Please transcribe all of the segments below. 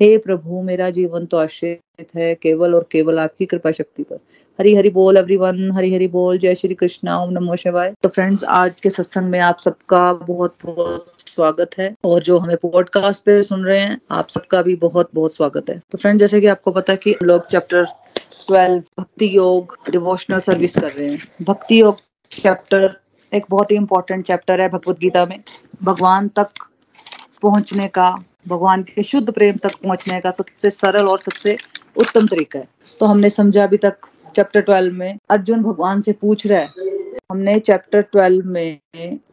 हे प्रभु, मेरा जीवन तो आश्रित है केवल और केवल आपकी कृपा शक्ति पर। हरी हरी बोल एवरीवन हरी हरी बोल, जय श्री कृष्णा, ओम नमो शिवाय। तो फ्रेंड्स आज के सत्संग में आप सबका बहुत बहुत स्वागत है और जो हमें पॉडकास्ट पे सुन रहे हैं, आप सबका भी बहुत बहुत स्वागत है। तो फ्रेंड जैसे कि आपको पता कि लोग चैप्टर ट्वेल्व भक्ति योग डिवोशनल सर्विस कर रहे हैं। भक्ति योग चैप्टर एक बहुत ही इंपॉर्टेंट चैप्टर है भगवत गीता में। भगवान तक पहुँचने का भगवान के शुद्ध प्रेम तक पहुँचने का सबसे सरल और सबसे उत्तम तरीका है। तो हमने समझा अभी तक चैप्टर ट्वेल्व में, अर्जुन भगवान से पूछ रहा है। हमने चैप्टर ट्वेल्व में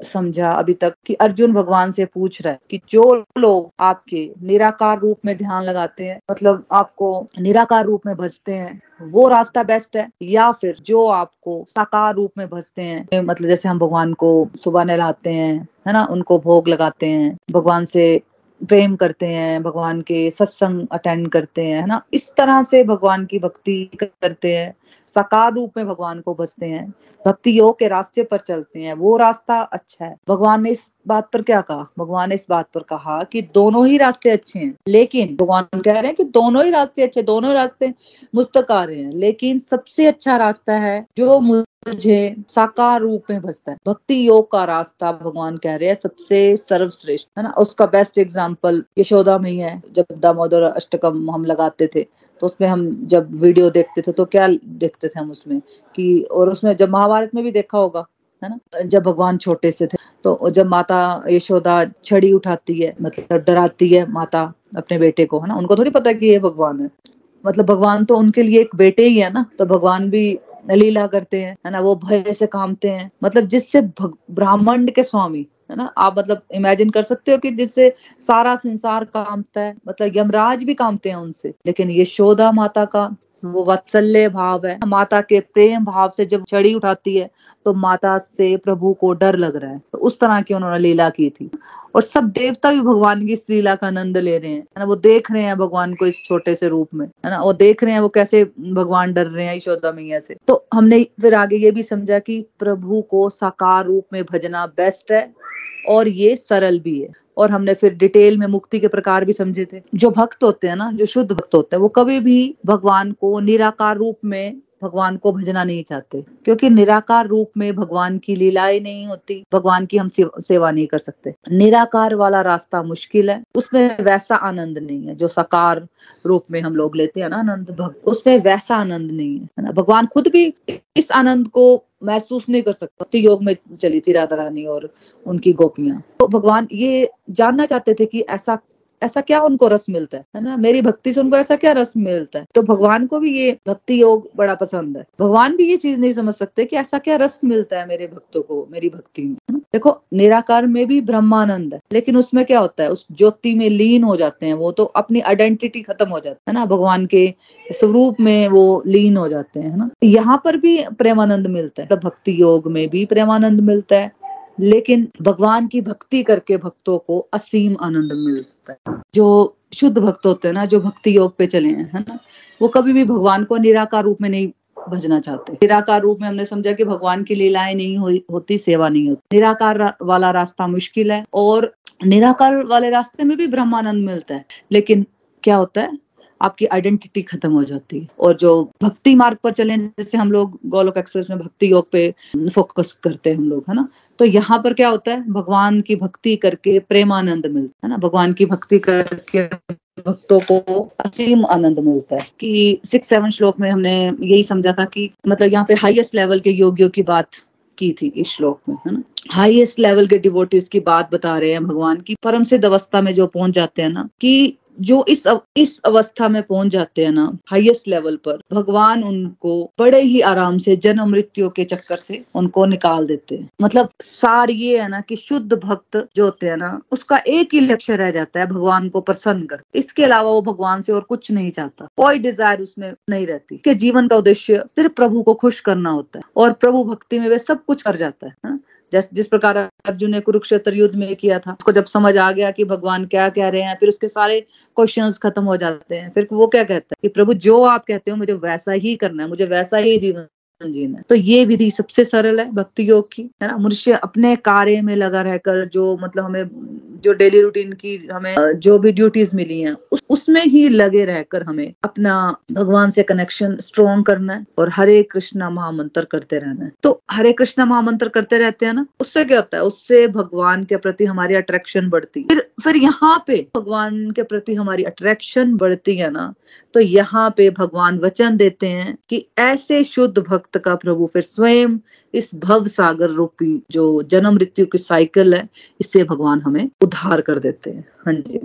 समझा अभी तक कि अर्जुन भगवान से पूछ रहा है कि जो लोग आपके निराकार रूप में ध्यान लगाते हैं मतलब आपको निराकार रूप में भजते हैं, वो रास्ता बेस्ट है? या फिर जो आपको साकार रूप में भजते हैं मतलब जैसे हम भगवान को सुबह नहलाते हैं, है ना? उनको भोग लगाते हैं, भगवान से प्रेम करते हैं, भगवान के सत्संग अटेंड करते हैं, है ना? इस तरह से भगवान की भक्ति करते हैं, साकार रूप में भगवान को बसते हैं, भक्ति योग के रास्ते पर चलते हैं, वो रास्ता अच्छा है। भगवान ने इस बात पर क्या कहा? भगवान ने इस बात पर कहा कि दोनों ही रास्ते अच्छे हैं, लेकिन भगवान कह रहे हैं कि दोनों ही रास्ते अच्छे, दोनों रास्ते मुस्तक आ रहे हैं, लेकिन सबसे अच्छा रास्ता है जो मुझे साकार रूप में भजता है। भक्ति योग का रास्ता भगवान कह रहे हैं, सबसे सर्वश्रेष्ठ, है ना? उसका बेस्ट एग्ज़ाम्पल यशोदा में ही है। जब दामोदर अष्टकम हम लगाते थे तो उसमें हम जब वीडियो देखते थे तो क्या देखते थे हम उसमें? कि और उसमें जब महाभारत में भी देखा होगा, है ना? जब भगवान छोटे से थे तो जब माता यशोदा छड़ी उठाती है मतलब डराती है माता अपने बेटे को, है ना? उनको थोड़ी पता कि ये भगवान है। मतलब भगवान तो उनके लिए एक बेटे ही है ना? तो भगवान भी लीला करते हैं, है ना, वो भय से कामते हैं। मतलब जिससे ब्राह्मण के स्वामी, है ना, आप मतलब इमेजिन कर सकते हो कि जिससे सारा संसार कामता है मतलब यमराज भी कामते हैं उनसे, लेकिन ये शोधा माता का वो वत्सल्य भाव है। माता के प्रेम भाव से जब चढ़ी उठाती है तो माता से प्रभु को डर लग रहा है। तो उस तरह की उन्होंने लीला की थी। और सब देवता भी भगवान की इस लीला का आनंद ले रहे हैं। है ना, वो देख रहे हैं भगवान को इस छोटे से रूप में। है ना वो देख रहे हैं वो कैसे भगवान डर रहे हैं यशोदा मैया से। तो हमने फिर आगे ये भी समझा कि प्रभु को साकार रूप में भजना बेस्ट है, और ये सरल भी है। और हमने फिर डिटेल में मुक्ति के प्रकार भी समझे थे। जो भक्त होते हैं ना, जो शुद्ध भक्त होते हैं, वो कभी भी भगवान को निराकार रूप में भगवान को भजना नहीं चाहते, क्योंकि निराकार रूप में भगवान की लीलाएँ नहीं होती, भगवान की हम सेवा नहीं कर सकते। निराकार वाला रास्ता मुश्किल है, उसमें वैसा आनंद नहीं है, जो साकार रूप में हम लोग लेते हैं ना आनंद उसमें वैसा आनंद नहीं है ना? भगवान खुद भी इस आनंद को महसूस नहीं कर सकता तो योग में चली थी राधा रानी और उनकी गोपियाँ। तो भगवान ये जानना चाहते थे कि ऐसा ऐसा क्या उनको रस मिलता है? है ना? मेरी भक्ति से उनको ऐसा क्या रस मिलता है? तो भगवान को भी ये भक्ति योग बड़ा पसंद है। भगवान भी ये चीज़ नहीं समझ सकते कि ऐसा क्या रस मिलता है मेरे भक्तों को, मेरी भक्ति में देखो, निराकार में भी ब्रह्मानंद है, लेकिन उसमें क्या होता है? उस ज्योति में लीन हो जाते हैं, वो तो अपनी आइडेंटिटी खत्म हो जाती है ना? भगवान के स्वरूप में वो लीन हो जाते हैं ना? यहाँ पर भी प्रेमानंद मिलता है। तो भक्ति योग में भी प्रेमानंद मिलता है। लेकिन भगवान की भक्ति करके भक्तों को असीम आनंद मिलता है। जो शुद्ध भक्त होते हैं ना, जो भक्ति योग पे चले हैं, है ना, वो कभी भी भगवान को निराकार रूप में नहीं भजना चाहते। निराकार रूप में हमने समझा कि भगवान की लीलाएँ नहीं होती, सेवा नहीं होती। निराकार वाला रास्ता मुश्किल है और निराकार वाले रास्ते में भी ब्रह्मानंद मिलता है। लेकिन क्या होता है? आपकी आइडेंटिटी खत्म हो जाती है। और जो भक्ति मार्ग पर चले, जैसे हम लोग गोलोक एक्सप्रेस में भक्ति योग पे फोकस करते हैं हम लोग, है ना? तो यहाँ पर क्या होता है? भगवान की भक्ति करके प्रेमानंद मिलता है ना? भगवान की भक्ति करके भक्तों को असीम आनंद मिलता है। कि सिक्स सेवन श्लोक में हमने यही समझा था कि मतलब यहाँ पे हाईएस्ट लेवल के योगियों की बात की थी इस श्लोक में, है ना? हाईएस्ट लेवल के डिवोटिस की बात बता रहे हैं भगवान की। परम सिद्ध अवस्था में जो पहुँच जाते हैं ना, कि जो इस इस अवस्था में पहुँच जाते हैं ना हाईएस्ट लेवल पर, भगवान उनको बड़े ही आराम से जन्म मृत्यु के चक्कर से उनको निकाल देते हैं। मतलब सार ये है ना कि शुद्ध भक्त जो होते हैं ना, उसका एक ही लक्ष्य रह जाता है भगवान को प्रसन्न कर इसके अलावा वो भगवान से और कुछ नहीं चाहता। कोई डिज़ायर उसमें नहीं रहती कि जीवन का उद्देश्य सिर्फ़ प्रभु को खुश करना होता है और प्रभु भक्ति में वे सब कुछ कर जाता है हाँ? जैस, जिस प्रकार अर्जुन ने कुरुक्षेत्र युद्ध में किया था, उसको जब समझ आ गया कि भगवान क्या कह रहे हैं, फिर उसके सारे क्वेश्चंस खत्म हो जाते हैं। फिर वो क्या कहता है कि, प्रभु, जो आप कहते हो, मुझे वैसा ही करना है, मुझे वैसा ही जीवन जीना तो ये विधि सबसे सरल है, भक्ति योग की, है ना? मनुष्य अपने कार्य में लगा रहकर, जो मतलब हमें जो डेली रूटीन की हमें जो भी ड्यूटीज़ मिली हैं उस, उसमें ही लगे रहकर हमें अपना भगवान से कनेक्शन स्ट्रॉन्ग करना है और हरे कृष्णा महामंत्र करते रहना है। तो हरे कृष्णा महामंत्र करते रहते हैं ना उससे क्या होता है? उससे भगवान के प्रति हमारी अट्रैक्शन बढ़ती है। फिर फिर यहाँ पे भगवान के प्रति हमारी अट्रैक्शन बढ़ती है ना तो यहाँ पे भगवान वचन देते हैं कि ऐसे शुद्ध भक्त का प्रभु फिर स्वयं इस भव सागर रूपी जो जन्म मृत्यु की साइकिल है इससे भगवान हमें उद्धार कर देते हैं। हाँ जी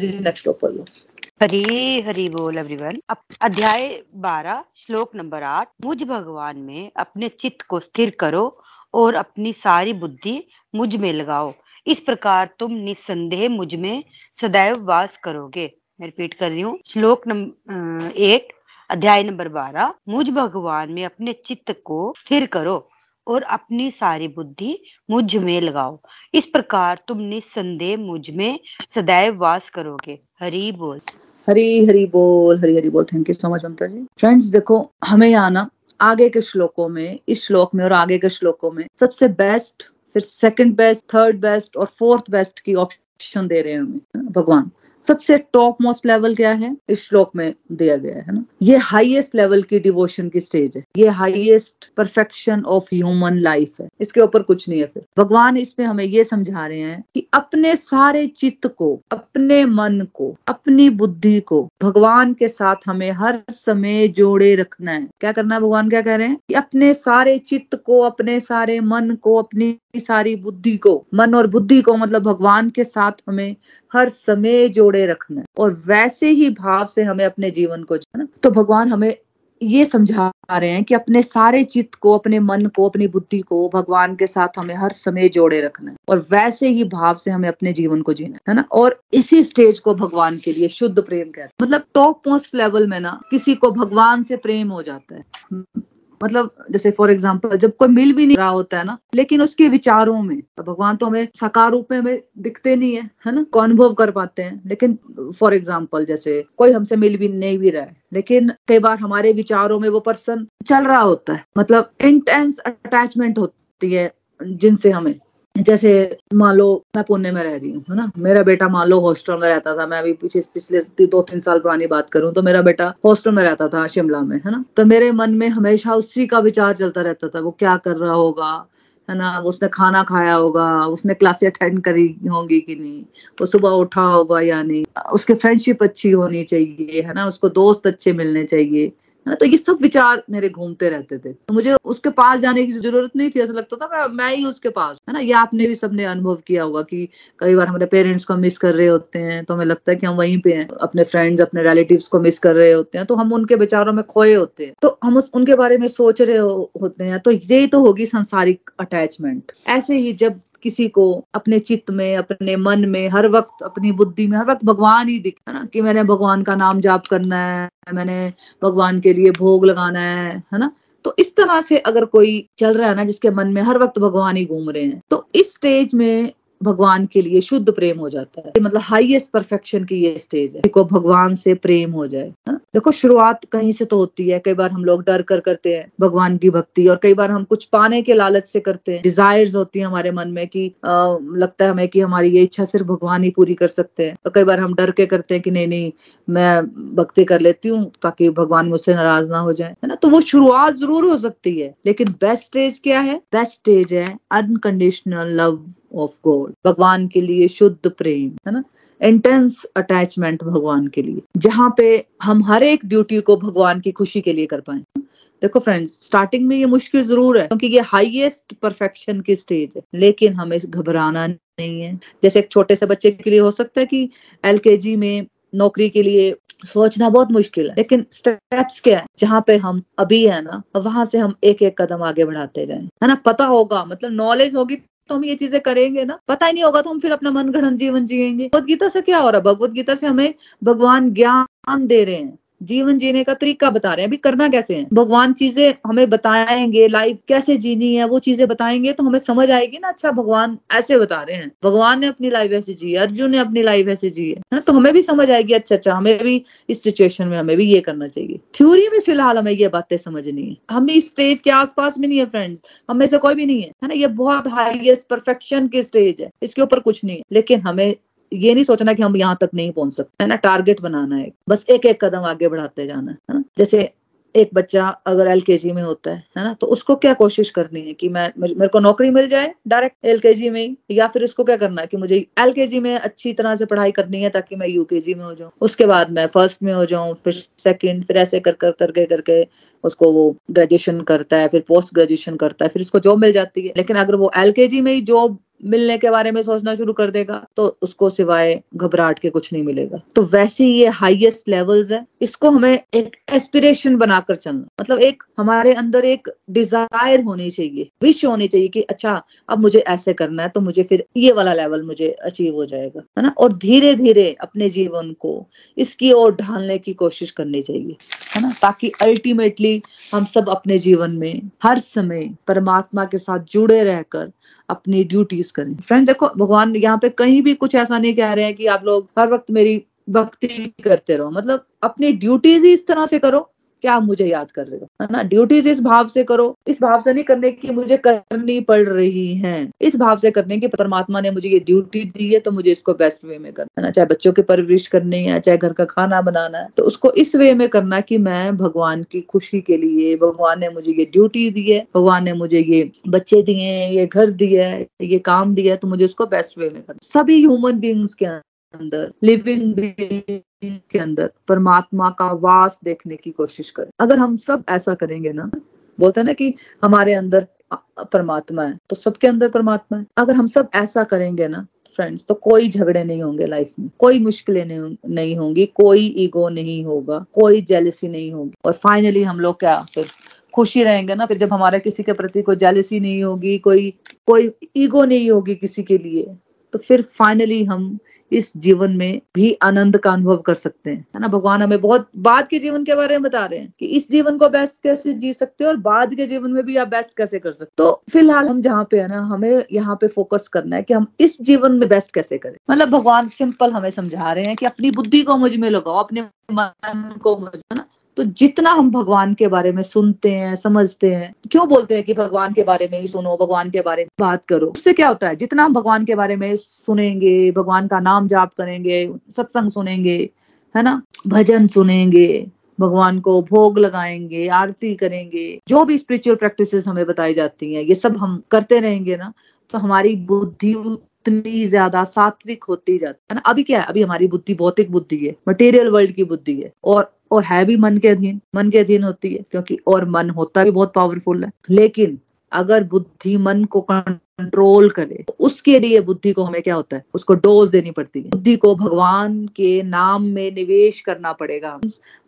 जी नेक्स्ट पढ़ लो हरी हरी बोल एवरीवन अध्याय बारह, श्लोक नंबर आठ। मुझ भगवान में अपने चित्त को स्थिर करो और अपनी सारी बुद्धि मुझमें लगाओ। इस प्रकार तुम निस्संदेह मुझमें सदैव वास करोगे। मैं रिपीट कर रही हूँ। श्लोक नंबर एट अध्याय नंबर बारह। मुझ भगवान में अपने चित्त को स्थिर करो। और अपनी सारी बुद्धि मुझमें लगाओ। इस प्रकार तुम निस्संदेह मुझमें सदैव वास करोगे। हरी बोल। हरी हरी बोल, हरी हरी बोल। Thank you so much Mamta ji friends देखो, हमें आना आगे के श्लोकों में, इस श्लोक में और आगे के श्लोकों में सबसे बेस्ट फिर सेकंड बेस्ट थर्ड बेस्ट और फोर्थ बेस्ट की ऑप्शन दे रहे हैं हमें, भगवान। सबसे टॉप मोस्ट लेवल क्या है? इस श्लोक में दिया गया है ना। ये हाईएस्ट लेवल की डिवोशन की स्टेज है। ये highest perfection of human life है। इसके ऊपर कुछ नहीं है फिर। भगवान इसमें हमें ये समझा रहे हैं कि अपने सारे चित्त को, अपने मन को, अपनी बुद्धि को भगवान के साथ हमें हर समय जोड़े रखना है। क्या करना है भगवान? क्या कह रहे हैं? कि अपने सारे चित्त को, अपने सारे मन को, अपनी सारी बुद्धि को, मन और बुद्धि को मतलब भगवान के साथ हमें हर समय जोड़े रखना है। और वैसे ही भाव से हमें अपने जीवन को ना तो भगवान हमें ये समझा रहे हैं कि अपने सारे चित्त को, अपने मन को, अपनी बुद्धि को भगवान के साथ हमें हर समय जोड़े रखना है। और वैसे ही भाव से हमें अपने जीवन को जीना है ना? और इसी स्टेज को भगवान के लिए शुद्ध प्रेम कहते हैं। मतलब टॉप मोस्ट लेवल में ना, किसी को भगवान से प्रेम हो जाता है। मतलब जैसे फॉर एग्ज़ाम्पल जब कोई मिल भी नहीं रहा होता है ना, लेकिन उसके विचारों में तो भगवान तो हमें साकार रूप में हमें दिखते नहीं है है ना? को अनुभव कर पाते हैं। लेकिन फॉर एग्ज़ाम्पल जैसे कोई हमसे मिल भी नहीं भी रहा है, लेकिन कई बार हमारे विचारों में वो पर्सन चल रहा होता है। मतलब इंटेंस अटैचमेंट होती है जिनसे हमें। जैसे मान लो मैं पुणे में रह रही हूँ, है ना? मेरा बेटा मान लो हॉस्टल में रहता था, मैं अभी पीछे पिछले दो, तीन साल पुरानी बात करूँ तो मेरा बेटा हॉस्टल में रहता था शिमला में, है ना? तो मेरे मन में हमेशा उसी का विचार चलता रहता था, वो क्या कर रहा होगा, है ना? उसने खाना खाया होगा, उसने क्लासे अटेंड करी होंगी कि नहीं, वो सुबह उठा होगा या नहीं, उसकी फ्रेंडशिप अच्छी होनी चाहिए, है ना? उसको दोस्त अच्छे मिलने चाहिए। है तो ये सब विचार मेरे घूमते रहते थे। तो मुझे उसके पास जाने की ज़रूरत नहीं थी ऐसा लगता था मैं ही उसके पास है ना? ये आपने भी सबने अनुभव किया होगा कि कई बार हमारे पेरेंट्स को मिस कर रहे होते हैं तो हमें लगता है कि हम वहीं पे हैं अपने फ्रेंड्स अपने रिलेटिव्स को मिस कर रहे होते हैं तो हम उनके विचारों में खोए होते हैं। तो हम उस, उनके बारे में सोच रहे हो, होते हैं तो ये तो होगी संसारिक अटैचमेंट ऐसे ही जब किसी को अपने चित्त में, अपने मन में, हर वक्त अपनी बुद्धि में, हर वक्त भगवान ही दिखता ना कि मैंने भगवान का नाम जाप करना है, मैंने भगवान के लिए भोग लगाना है है ना? तो इस तरह से अगर कोई चल रहा है ना जिसके मन में हर वक्त भगवान ही घूम रहे हैं तो इस स्टेज में भगवान के लिए शुद्ध प्रेम हो जाता है। मतलब हाईएस्ट परफेक्शन की ये स्टेज है। को भगवान से प्रेम हो जाए है देखो शुरुआत कहीं से तो होती है। कई बार हम लोग डर कर करते हैं भगवान की भक्ति और कई बार हम कुछ पाने के लालच से करते हैं। डिजायर्स होती है हमारे मन में कि आ, लगता है हमें कि हमारी ये इच्छा सिर्फ़ भगवान ही पूरी कर सकते हैं। तो कई बार हम डर के करते हैं कि नहीं नहीं मैं भक्ति कर लेती हूँ ताकि भगवान मुझसे नाराज़ ना हो जाए है ना? तो वो शुरुआत ज़रूर हो सकती है। लेकिन बेस्ट स्टेज क्या है? बेस्ट स्टेज है अनकंडीशनल लव ऑफ़ गॉड भगवान के लिए शुद्ध प्रेम, है ना? इंटेंस अटैचमेंट भगवान के लिए, जहाँ पे हम हर एक ड्यूटी को भगवान की खुशी के लिए कर पाए। देखो फ्रेंड्स स्टार्टिंग में ये मुश्किल ज़रूर है, क्योंकि ये हाईएस्ट परफेक्शन की स्टेज है, लेकिन हमें घबराना नहीं है। जैसे एक छोटे से बच्चे के लिए हो सकता है कि एल में नौकरी के लिए सोचना बहुत मुश्किल है, लेकिन स्टेप्स क्या है? जहाँ पे हम अभी है ना, वहाँ से हम एक एक कदम आगे बढ़ाते जाएँ। है ना? पता होगा मतलब नॉलेज होगी तो हम ये चीज़ें करेंगे ना, पता ही नहीं होगा तो हम फिर अपना मन गणन जीवन जियेंगे भगवदगीता से क्या हो रहा है? भगवदगीता से हमें भगवान ज्ञान दे रहे हैं। जीवन जीने का तरीका बता रहे हैं। अभी करना कैसे है? भगवान चीज़ें हमें बताएँगे लाइफ कैसे जीनी है, वो चीज़ें बताएँगे तो हमें समझ आएगी ना अच्छा भगवान ऐसे बता रहे हैं। भगवान ने अपनी लाइफ ऐसे जी अर्जुन ने अपनी लाइफ ऐसे जी है ना? तो हमें भी समझ आएगी अच्छा अच्छा हमें भी इस सिचुएशन में हमें भी ये करना चाहिए। थ्योरी में फ़िलहाल हमें ये बातें समझनी है। हम इस स्टेज के आसपास में नहीं है फ्रेंड्स हमें से कोई भी नहीं है है ना? ये बहुत हाईएस्ट परफेक्शन की स्टेज है, इसके ऊपर कुछ नहीं है। लेकिन हमें ये नहीं सोचना कि हम यहाँ तक नहीं पहुँच सकते, है ना? टारगेट बनाना है बस एक एक कदम आगे बढ़ाते जाना, है ना? जैसे एक बच्चा अगर एल में होता है है ना? तो उसको क्या कोशिश करनी है कि मैं, मेरे को नौकरी मिल जाए डायरेक्ट एलकेजी में ही, या फिर उसको क्या करना है कि मुझे एल में अच्छी तरह से पढ़ाई करनी है ताकि मैं यूकेजी में हो जाऊँ। उसके बाद मैं फ़र्स्ट में हो जाऊँ, फिर सेकंड फिर ऐसे कर कर करके करके उसको वो ग्रेजुएशन करता है, फिर पोस्ट ग्रेजुएशन करता है, फिर उसको जॉब मिल जाती है। लेकिन अगर वो एल में ही जॉब मिलने के बारे में सोचना शुरू कर देगा तो उसको सिवाय घबराहट के कुछ नहीं मिलेगा। तो वैसे ये हाईएस्ट लेवल्स है। इसको हमें एक एस्पिरेशन बनाकर चलना। मतलब एक हमारे अंदर एक डिज़ायर होनी चाहिए। विश होनी चाहिए कि अच्छा अब मुझे ऐसे करना है तो मुझे फिर ये वाला लेवल मुझे अचीव हो जाएगा। है ना? और धीरे धीरे अपने जीवन को इसकी ओर ढालने की कोशिश करनी चाहिए। है ना? ताकि अल्टीमेटली हम सब अपने जीवन में हर समय परमात्मा के साथ जुड़े रहकर अपनी ड्यूटीज़ करें। फ्रेंड देखो, भगवान यहाँ पे कहीं भी कुछ ऐसा नहीं कह रहे हैं कि आप लोग हर वक्त मेरी भक्ति करते रहो। मतलब अपनी ड्यूटीज़ ही इस तरह से करो क्या आप मुझे याद कर रहे हो? है ना? ड्यूटीज़ इस भाव से करो। इस भाव से नहीं करने की मुझे करनी पड़ रही है। इस भाव से करने की परमात्मा ने मुझे ये ड्यूटी दी है तो मुझे इसको बेस्ट वे में करना है। ना? चाहे बच्चों की परवरिश करनी है, चाहे घर का खाना बनाना है तो उसको इस वे में करना कि मैं भगवान की खुशी के लिए, भगवान ने मुझे ये ड्यूटी दी है, भगवान ने मुझे ये बच्चे दिए ये घर दिया है, ये काम दिया है तो मुझे उसको बेस्ट वे में करना सभी ह्यूमन बींग्स के अंदर लिविंग बीइंग के अंदर, परमात्मा का वास देखने की कोशिश करें। अगर हम सब ऐसा करेंगे ना, बोलते हैं ना कि हमारे अंदर परमात्मा है तो सबके अंदर परमात्मा है। अगर हम सब ऐसा करेंगे ना फ्रेंड्स तो कोई झगड़े नहीं होंगे लाइफ में। कोई मुश्किलें नहीं होंगी, कोई ईगो नहीं होगा, कोई जेलसी नहीं होगी। और फाइनली हम लोग क्या, फिर खुशी रहेंगे ना, फिर जब हमारे किसी के प्रति कोई जेलसी नहीं होगी, कोई कोई ईगो नहीं होगी किसी के लिए। तो फिर फाइनली हम इस जीवन में भी आनंद का अनुभव कर सकते हैं। है ना? भगवान हमें बहुत बाद के जीवन के बारे में बता रहे हैं कि इस जीवन को बेस्ट कैसे जी सकते हो और बाद के जीवन में भी आप बेस्ट कैसे कर सकते तो फ़िलहाल हम जहाँ पे है ना, हमें यहाँ पे फोकस करना है कि हम इस जीवन में बेस्ट कैसे करें। मतलब भगवान सिंपल हमें समझा रहे हैं कि अपनी बुद्धि को मुझमें लगाओ, अपने मन को मुझ ना? तो जितना हम भगवान के बारे में सुनते हैं, समझते हैं, क्यों बोलते हैं कि भगवान के बारे में ही सुनो, भगवान के बारे में बात करो? उससे क्या होता है? जितना हम भगवान के बारे में सुनेंगे, भगवान का नाम जाप करेंगे, सत्संग सुनेंगे, है ना? भजन सुनेंगे, भगवान को भोग लगाएँगे, आरती करेंगे, जो भी स्पिरिचुअल प्रैक्टिसेस हमें बताई जाती हैं, ये सब हम करते रहेंगे ना तो हमारी बुद्धि उतनी ज़्यादा सात्विक होती जाती है। ना? अभी क्या है? अभी हमारी बुद्धि भौतिक बुद्धि है मटेरियल वर्ल्ड की बुद्धि है, और और है भी मन के अधीन, मन के अधीन होती है, क्योंकि और मन होता भी बहुत पावरफुल है। लेकिन अगर बुद्धि मन को कंट्रोल करे तो उसके लिए बुद्धि को हमें क्या होता है? उसको डोज देनी पड़ती है। बुद्धि को भगवान के नाम में निवेश करना पड़ेगा।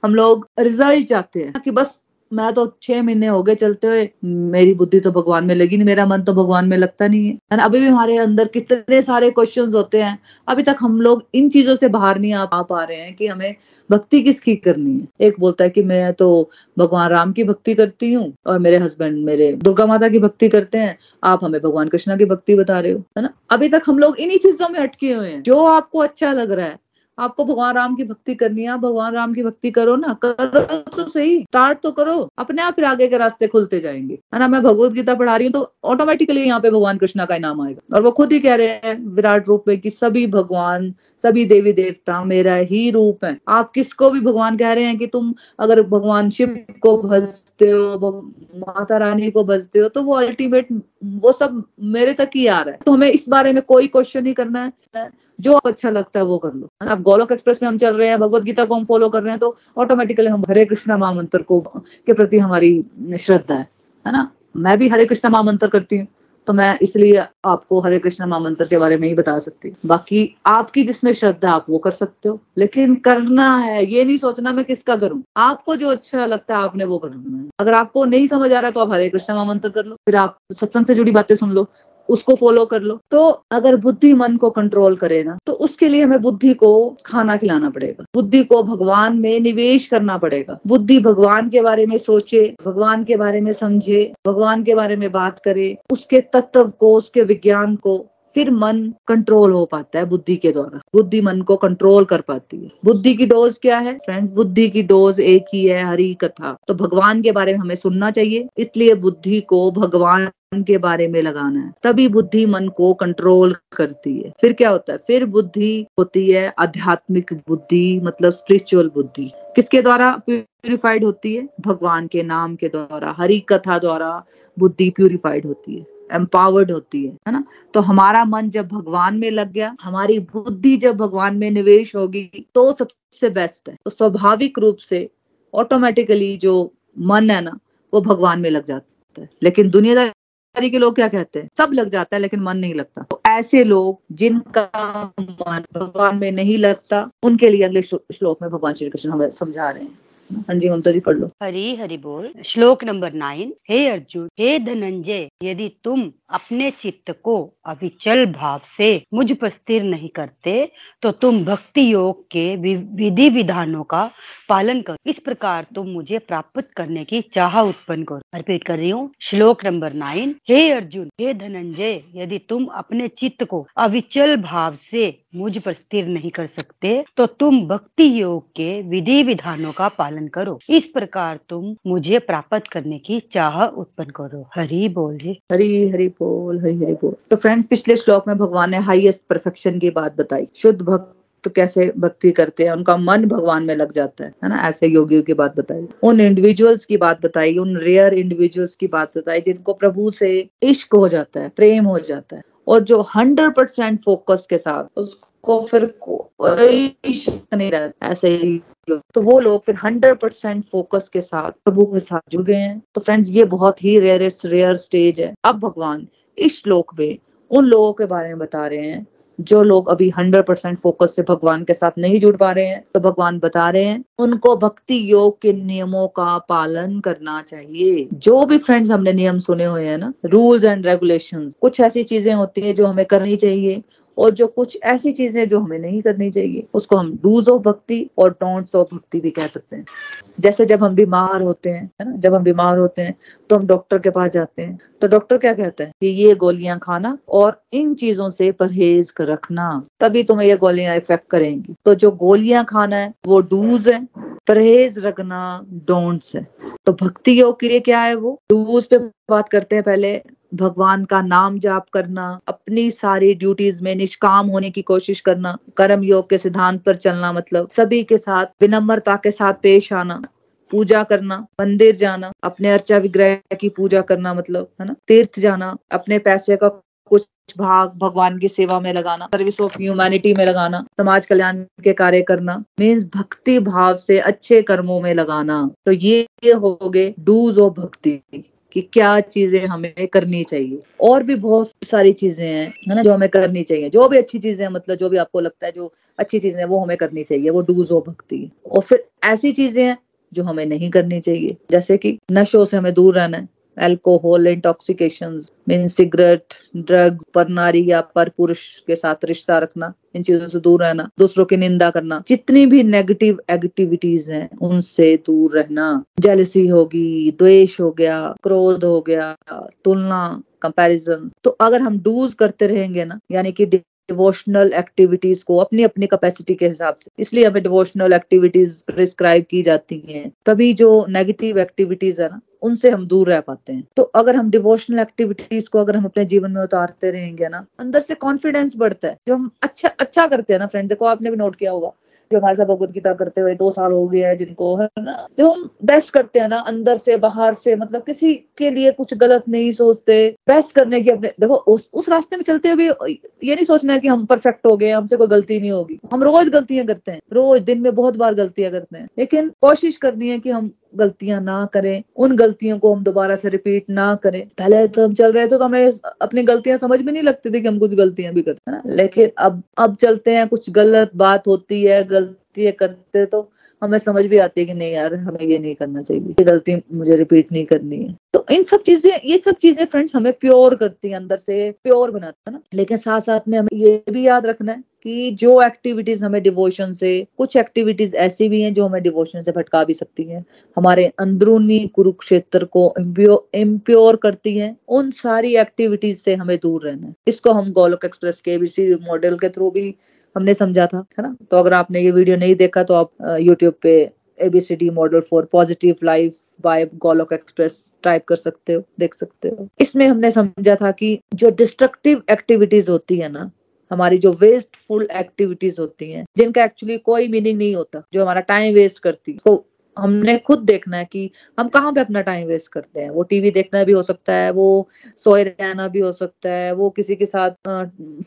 हम लोग रिज़ल्ट चाहते हैं कि बस मैं तो छह महीने हो गए चलते हुए, मेरी बुद्धि तो भगवान में लगी नहीं, मेरा मन तो भगवान में लगता नहीं है। ना अभी भी हमारे अंदर कितने सारे क्वेश्चन होते हैं, अभी तक हम लोग इन चीज़ों से बाहर नहीं आ पा रहे हैं कि हमें भक्ति किसकी करनी है। एक बोलता है कि मैं तो भगवान राम की भक्ति करती हूँ और मेरे हस्बैंड मेरे दुर्गा माता की भक्ति करते हैं, आप हमें भगवान कृष्णा की भक्ति बता रहे हो, है ना? अभी तक हम लोग इन्हीं चीज़ों में अटके हुए हैं। जो आपको अच्छा लग रहा है आपको भगवान राम की भक्ति करनी है भगवान राम की भक्ति करो ना, करो तो सही स्टार्ट तो करो, अपने आप फिर आगे के रास्ते खुलते जाएँगे। है ना, मैं भगवत गीता पढ़ा रही हूँ तो ऑटोमेटिकली यहाँ पे भगवान कृष्णा का इनाम आएगा। और वो खुद ही कह रहे हैं, विराट रूप में कि सभी भगवान, सभी देवी देवता मेरा ही रूप है। आप किसको भी भगवान कह रहे हैं कि तुम अगर भगवान शिव को भजते हो माता रानी को भजते हो तो वो अल्टीमेट वो सब मेरे तक ही आ रहा है। तो हमें इस बारे में कोई क्वेश्चन नहीं करना है। जो अच्छा लगता है वो कर लो। अब गोलोक एक्सप्रेस में हम चल रहे हैं, भगवत गीता को हम फॉलो कर रहे हैं तो ऑटोमेटिकली हम हरे कृष्णा महामंत्र को, के प्रति हमारी श्रद्धा है। है ना? मैं भी हरे कृष्णा महामंत्र करती हूँ तो मैं इसलिए आपको हरे कृष्ण महामंत्र के बारे में ही बता सकती हूँ। बाकी आपकी जिसमें श्रद्धा, आप वो कर सकते हो। लेकिन करना है, ये नहीं सोचना मैं किसका करूँ। आपको जो अच्छा लगता है, आपने वो करना है। अगर आपको नहीं समझ आ रहा है तो आप हरे कृष्ण महामंत्र कर लो। फिर आप सत्संग से जुड़ी बातें सुन लो। उसको फॉलो कर लो। तो अगर बुद्धि मन को कंट्रोल करे ना तो उसके लिए हमें बुद्धि को खाना खिलाना पड़ेगा। बुद्धि को भगवान में निवेश करना पड़ेगा। बुद्धि भगवान के बारे में सोचे, भगवान के बारे में समझे, भगवान के बारे में बात करे, उसके तत्व को, उसके विज्ञान को, फिर मन कंट्रोल हो पाता है बुद्धि के द्वारा। बुद्धि मन को कंट्रोल कर पाती है। बुद्धि की डोज क्या है? फ्रेंड्स बुद्धि की डोज एक ही है, हरी कथा। तो भगवान के बारे में हमें सुनना चाहिए। इसलिए बुद्धि को भगवान के बारे में लगाना है। तभी बुद्धि मन को कंट्रोल करती है। फिर क्या होता है? फिर बुद्धि होती है आध्यात्मिक बुद्धि मतलब स्पिरिचुअल बुद्धि। किसके द्वारा प्यूरिफाइड होती है? भगवान के नाम के द्वारा, हरि कथा द्वारा बुद्धि प्यूरिफाइड होती है। एम्पावर्ड होती है है ना? तो हमारा मन जब भगवान में लग गया, हमारी बुद्धि जब भगवान में निवेश होगी तो सबसे बेस्ट है। तो स्वाभाविक रूप से ऑटोमेटिकली जो मन है ना, वो भगवान में लग जाता है। लेकिन दुनियादारी के लोग क्या कहते हैं? सब लग जाता है, लेकिन मन नहीं लगता। तो ऐसे लोग जिनका मन भगवान में नहीं लगता, उनके लिए अगले श्लोक में भगवान श्री कृष्ण हमें समझा रहे हैं। हाँ जी, ममता जी, पढ़ लो। हरी हरि बोल। श्लोक नंबर नाइन। हे अर्जुन, हे धनंजय, यदि तुम अपने चित्त को अविचल भाव से मुझ पर स्थिर नहीं करते तो तुम भक्ति योग के विधि विधानों का पालन करो। इस प्रकार तुम मुझे प्राप्त करने की चाह उत्पन्न करो। रिपीट कर रही हूँ। श्लोक नंबर नाइन। हे अर्जुन, हे धनंजय, यदि तुम अपने चित्त को अविचल भाव से मुझ पर स्थिर नहीं कर सकते तो तुम भक्ति योग के विधि विधानों का पालन करो। इस प्रकार तुम मुझे प्राप्त करने की चाह उत्पन्न करो। हरि बोल हरी, हरि बोल, हरी हरी बोल। तो फ्रेंड पिछले श्लोक में भगवान ने हाईएस्ट परफेक्शन की बात बताई। शुद्ध भक्त तो कैसे भक्ति करते हैं? उनका मन भगवान में लग जाता है है ना? ऐसे योगियों की बात बताई। उन इंडिविजुअल्स की बात बताई, उन रेयर इंडिविजुअल्स की बात बताई, जिनको प्रभु से इश्क हो जाता है, प्रेम हो जाता है, और जो हंड्रेड परसेंट फोकस के साथ, उसको फिर कोई शक नहीं रहता ऐसे ही। तो वो लोग फिर हंड्रेड परसेंट फोकस के साथ, प्रभु के साथ जुड़ गए हैं। तो फ्रेंड्स ये बहुत ही रेयरेस्ट रेयर स्टेज है। अब भगवान इस श्लोक में, उन लोगों के बारे में बता रहे हैं, जो लोग अभी हंड्रेड परसेंट फोकस से भगवान के साथ नहीं जुड़ पा रहे हैं। तो भगवान बता रहे हैं, उनको भक्ति योग के नियमों का पालन करना चाहिए। जो भी फ्रेंड्स हमने नियम सुने हुए हैं ना रूल्स एंड रेगुलेशन कुछ ऐसी चीज़ें होती है जो हमें करनी चाहिए। और जो कुछ ऐसी चीज़ें जो हमें नहीं करनी चाहिए, उसको हम डूज ऑफ़ भक्ति और डोंट्स ऑफ़ भक्ति भी कह सकते हैं। जैसे जब हम बीमार होते हैं, है ना, जब हम बीमार होते हैं तो हम डॉक्टर के पास जाते हैं। तो डॉक्टर क्या कहता है? कि ये गोलियाँ खाना और इन चीज़ों से परहेज कर रखना, तभी तुम्हें ये गोलियाँ इफ़ेक्ट करेंगी। तो जो गोलियाँ खाना है, वो डूज है, परहेज रखना डोंट्स है। तो भक्ति योग के लिए क्या है वो? डूज पे बात करते हैं पहले। भगवान का नाम जाप करना, अपनी सारी ड्यूटीज़ में निष्काम होने की कोशिश करना, कर्म योग के सिद्धांत पर चलना मतलब सभी के साथ, विनम्रता के साथ पेश आना, पूजा करना, मंदिर जाना, अपने अर्चा विग्रह की पूजा करना मतलब है ना? तीर्थ जाना, अपने पैसे का कुछ भाग भगवान की सेवा में लगाना सर्विस ऑफ़ ह्यूमैनिटी में लगाना, समाज कल्याण के कार्य करना मीन्स भक्ति भाव से अच्छे कर्मों में लगाना। तो ये हो गए डूज ऑफ़ भक्ति कि क्या चीज़ें हमें करनी चाहिए। और भी बहुत सारी चीज़ें हैं, है ना, जो हमें करनी चाहिए। जो भी अच्छी चीज़ें हैं मतलब जो भी आपको लगता है जो अच्छी चीज़ें हैं, वो हमें करनी चाहिए, वो डूज हो भक्ति। और फिर ऐसी चीज़ें हैं जो हमें नहीं करनी चाहिए। जैसे कि नशों से हमें दूर रहना है। Alcohol intoxication mean cigarette drugs पर नारी या पर पुरुष के साथ रिश्ता रखना इन चीज़ों से दूर रहना दूसरों की निंदा करना जितनी भी नेगेटिव एक्टिविटीज़ हैं उनसे दूर रहना जेलसी होगी द्वेष हो गया क्रोध हो गया तुलना कंपैरिजन तो अगर हम डूज करते रहेंगे ना यानी कि डिवोशनल एक्टिविटीज़ को अपनी अपनी कैपेसिटी के हिसाब से। इसलिए हमें डिवोशनल एक्टिविटीज़ प्रिस्क्राइब की जाती हैं। तभी जो नेगेटिव एक्टिविटीज़ है ना, उनसे हम दूर रह पाते हैं। तो अगर हम डिवोशनल एक्टिविटीज़ को अगर हम अपने जीवन में उतारते रहेंगे ना, अंदर से कॉन्फिडेंस बढ़ता है। जो हम अच्छा अच्छा करते हैं ना फ्रेंड देखो आपने भी नोट किया होगा जो हमारे साथ भगवत गीता करते हुए दो साल हो गए हैं जिनको, है ना? जो हम बेस्ट करते हैं ना, अंदर से, बाहर से मतलब किसी के लिए कुछ गलत नहीं सोचते। बेस्ट करने की अपने, देखो, उस उस रास्ते में चलते हुए ये नहीं सोचना है कि हम परफेक्ट हो गए हमसे कोई गलती नहीं होगी। हम रोज गलतियाँ करते हैं। रोज, दिन में बहुत बार गलतियाँ करते हैं। लेकिन कोशिश करनी है कि हम गलतियाँ ना करें, उन गलतियों को हम दोबारा से रिपीट ना करें। पहले तो हम चल रहे थे तो हमें अपनी गलतियाँ समझ में नहीं लगती थी कि हम कुछ गलतियाँ भी करते हैं ना? लेकिन अब अब चलते हैं, कुछ गलत बात होती है गलतियाँ करते तो हमें समझ भी आती है कि नहीं यार, हमें ये नहीं करना चाहिए। ये गलती मुझे रिपीट नहीं करनी है। तो इन सब चीज़ें, ये सब चीज़ें फ्रेंड्स हमें प्योर करती है, अंदर से प्योर बनाता है ना। लेकिन साथ साथ में हमें ये भी याद रखना है कि जो एक्टिविटीज़ हमें डिवोशन से, कुछ एक्टिविटीज़ ऐसी भी हैं जो हमें डिवोशन से भटका भी सकती हैं। हमारे अंदरूनी कुरुक्षेत्र को इम्प्योर करती हैं। उन सारी एक्टिविटीज़ से हमें दूर रहना है। इसको हम गोलोक एक्सप्रेस के बीसी मॉडल के थ्रू भी हमने समझा था, है ना? तो अगर आपने ये वीडियो नहीं देखा तो आप यूट्यूब पे ABCD model for positive life by Golok Express type कर सकते हो, देख सकते हो। इसमें हमने समझा था कि जो डिस्ट्रक्टिव एक्टिविटीज़ होती है ना, हमारी जो वेस्टफुल एक्टिविटीज़ होती हैं, जिनका एक्चुअली कोई मीनिंग नहीं होता, जो हमारा टाइम वेस्ट करती है तो हमने खुद देखना है कि हम कहाँ पे अपना टाइम वेस्ट करते हैं। वो टीवी देखना भी हो सकता है, वो सोए रहना भी हो सकता है, वो किसी के साथ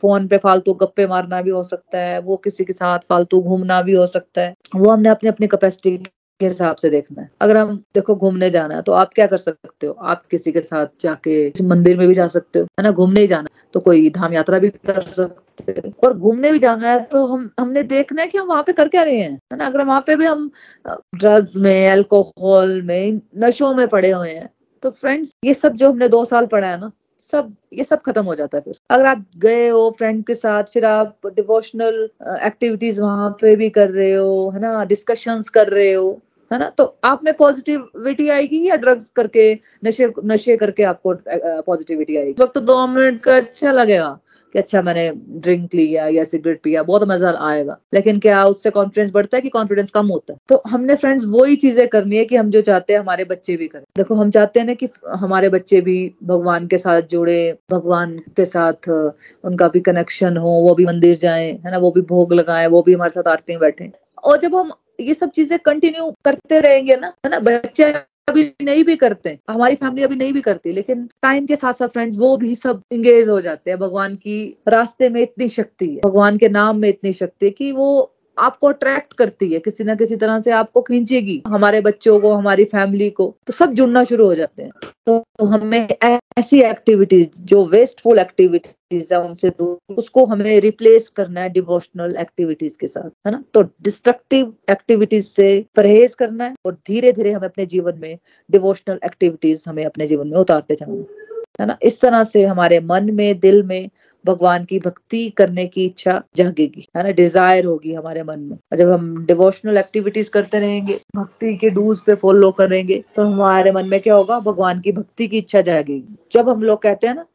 फ़ोन पे फालतू गप्पे मारना भी हो सकता है, वो किसी के साथ फालतू घूमना भी हो सकता है। वो हमने अपने अपनी कैपेसिटी के हिसाब से देखना है। अगर हम, देखो, घूमने जाना है तो आप क्या कर सकते हो? आप किसी के साथ जाके मंदिर में भी जा सकते हो, है ना? घूमने ही जाना तो कोई धाम यात्रा भी कर सकते हो। और घूमने भी जाना है तो हम, हमने देखना है कि हम वहाँ पे कर क्या रहे हैं, है ना? अगर वहाँ पे भी हम ड्रग्स में अल्कोहल में नशों में पड़े हुए हैं तो फ्रेंड्स ये सब जो हमने दो साल पढ़ा है ना, सब, ये सब खत्म हो जाता है फिर। अगर आप गए हो फ्रेंड के साथ, फिर आप डिवोशनल एक्टिविटीज़ वहाँ पे भी कर रहे हो, है ना? डिस्कशंस कर रहे हो है ना? तो आप में पॉजिटिविटी आएगी या ड्रग्स करके, नशे नशे करके आपको पॉजिटिविटी आएगी? वक्त तो दो मिनट का अच्छा लगेगा कि अच्छा मैंने ड्रिंक लिया या सिगरेट पिया, बहुत मज़ा आएगा। लेकिन क्या उससे कॉन्फिडेंस बढ़ता है कि कॉन्फिडेंस कम होता है? तो हमने फ्रेंड्स वही चीज़ें करनी है कि हम जो चाहते हैं, हमारे बच्चे भी करें। देखो, हम चाहते हैं ना कि हमारे बच्चे भी भगवान के साथ जुड़े, भगवान के साथ उनका भी कनेक्शन हो, वो भी मंदिर जाए, है ना? वो भी भोग लगाए, वो भी हमारे साथ आरती बैठे। और जब हम ये सब चीज़ें कंटिन्यू करते रहेंगे ना है ना? बच्चे अभी नहीं भी करते हमारी फैमिली अभी नहीं भी करती लेकिन टाइम के साथ साथ फ्रेंड्स वो भी सब इंगेज हो जाते हैं। भगवान की रास्ते में इतनी शक्ति है भगवान के नाम में इतनी शक्ति है कि वो आपको अट्रैक्ट करती है किसी ना किसी तरह से आपको खींचेगी हमारे बच्चों को हमारी फैमिली को तो सब जुड़ना शुरू हो जाते हैं। तो, हमें ऐसी एक्टिविटीज़ जो वेस्टफुल एक्टिविटीज़ है उनसे दूर, उसको हमें रिप्लेस करना है डिवोशनल एक्टिविटीज़ के साथ, है ना? तो डिस्ट्रक्टिव एक्टिविटीज़ से परहेज करना है और धीरे धीरे हमें अपने जीवन में डिवोशनल एक्टिविटीज़ हमें अपने जीवन में उतारते जाना है ना? इस तरह से हमारे मन में, दिल में भगवान की भक्ति करने की इच्छा जागेगी, है ना? डिज़ायर होगी हमारे मन में। जब हम डिवोशनल एक्टिविटीज़ करते रहेंगे, भक्ति के डूज पे फॉलो करेंगे तो हमारे मन में क्या होगा? भगवान की भक्ति की इच्छा जागेगी। जब हम लोग कहते हैं ना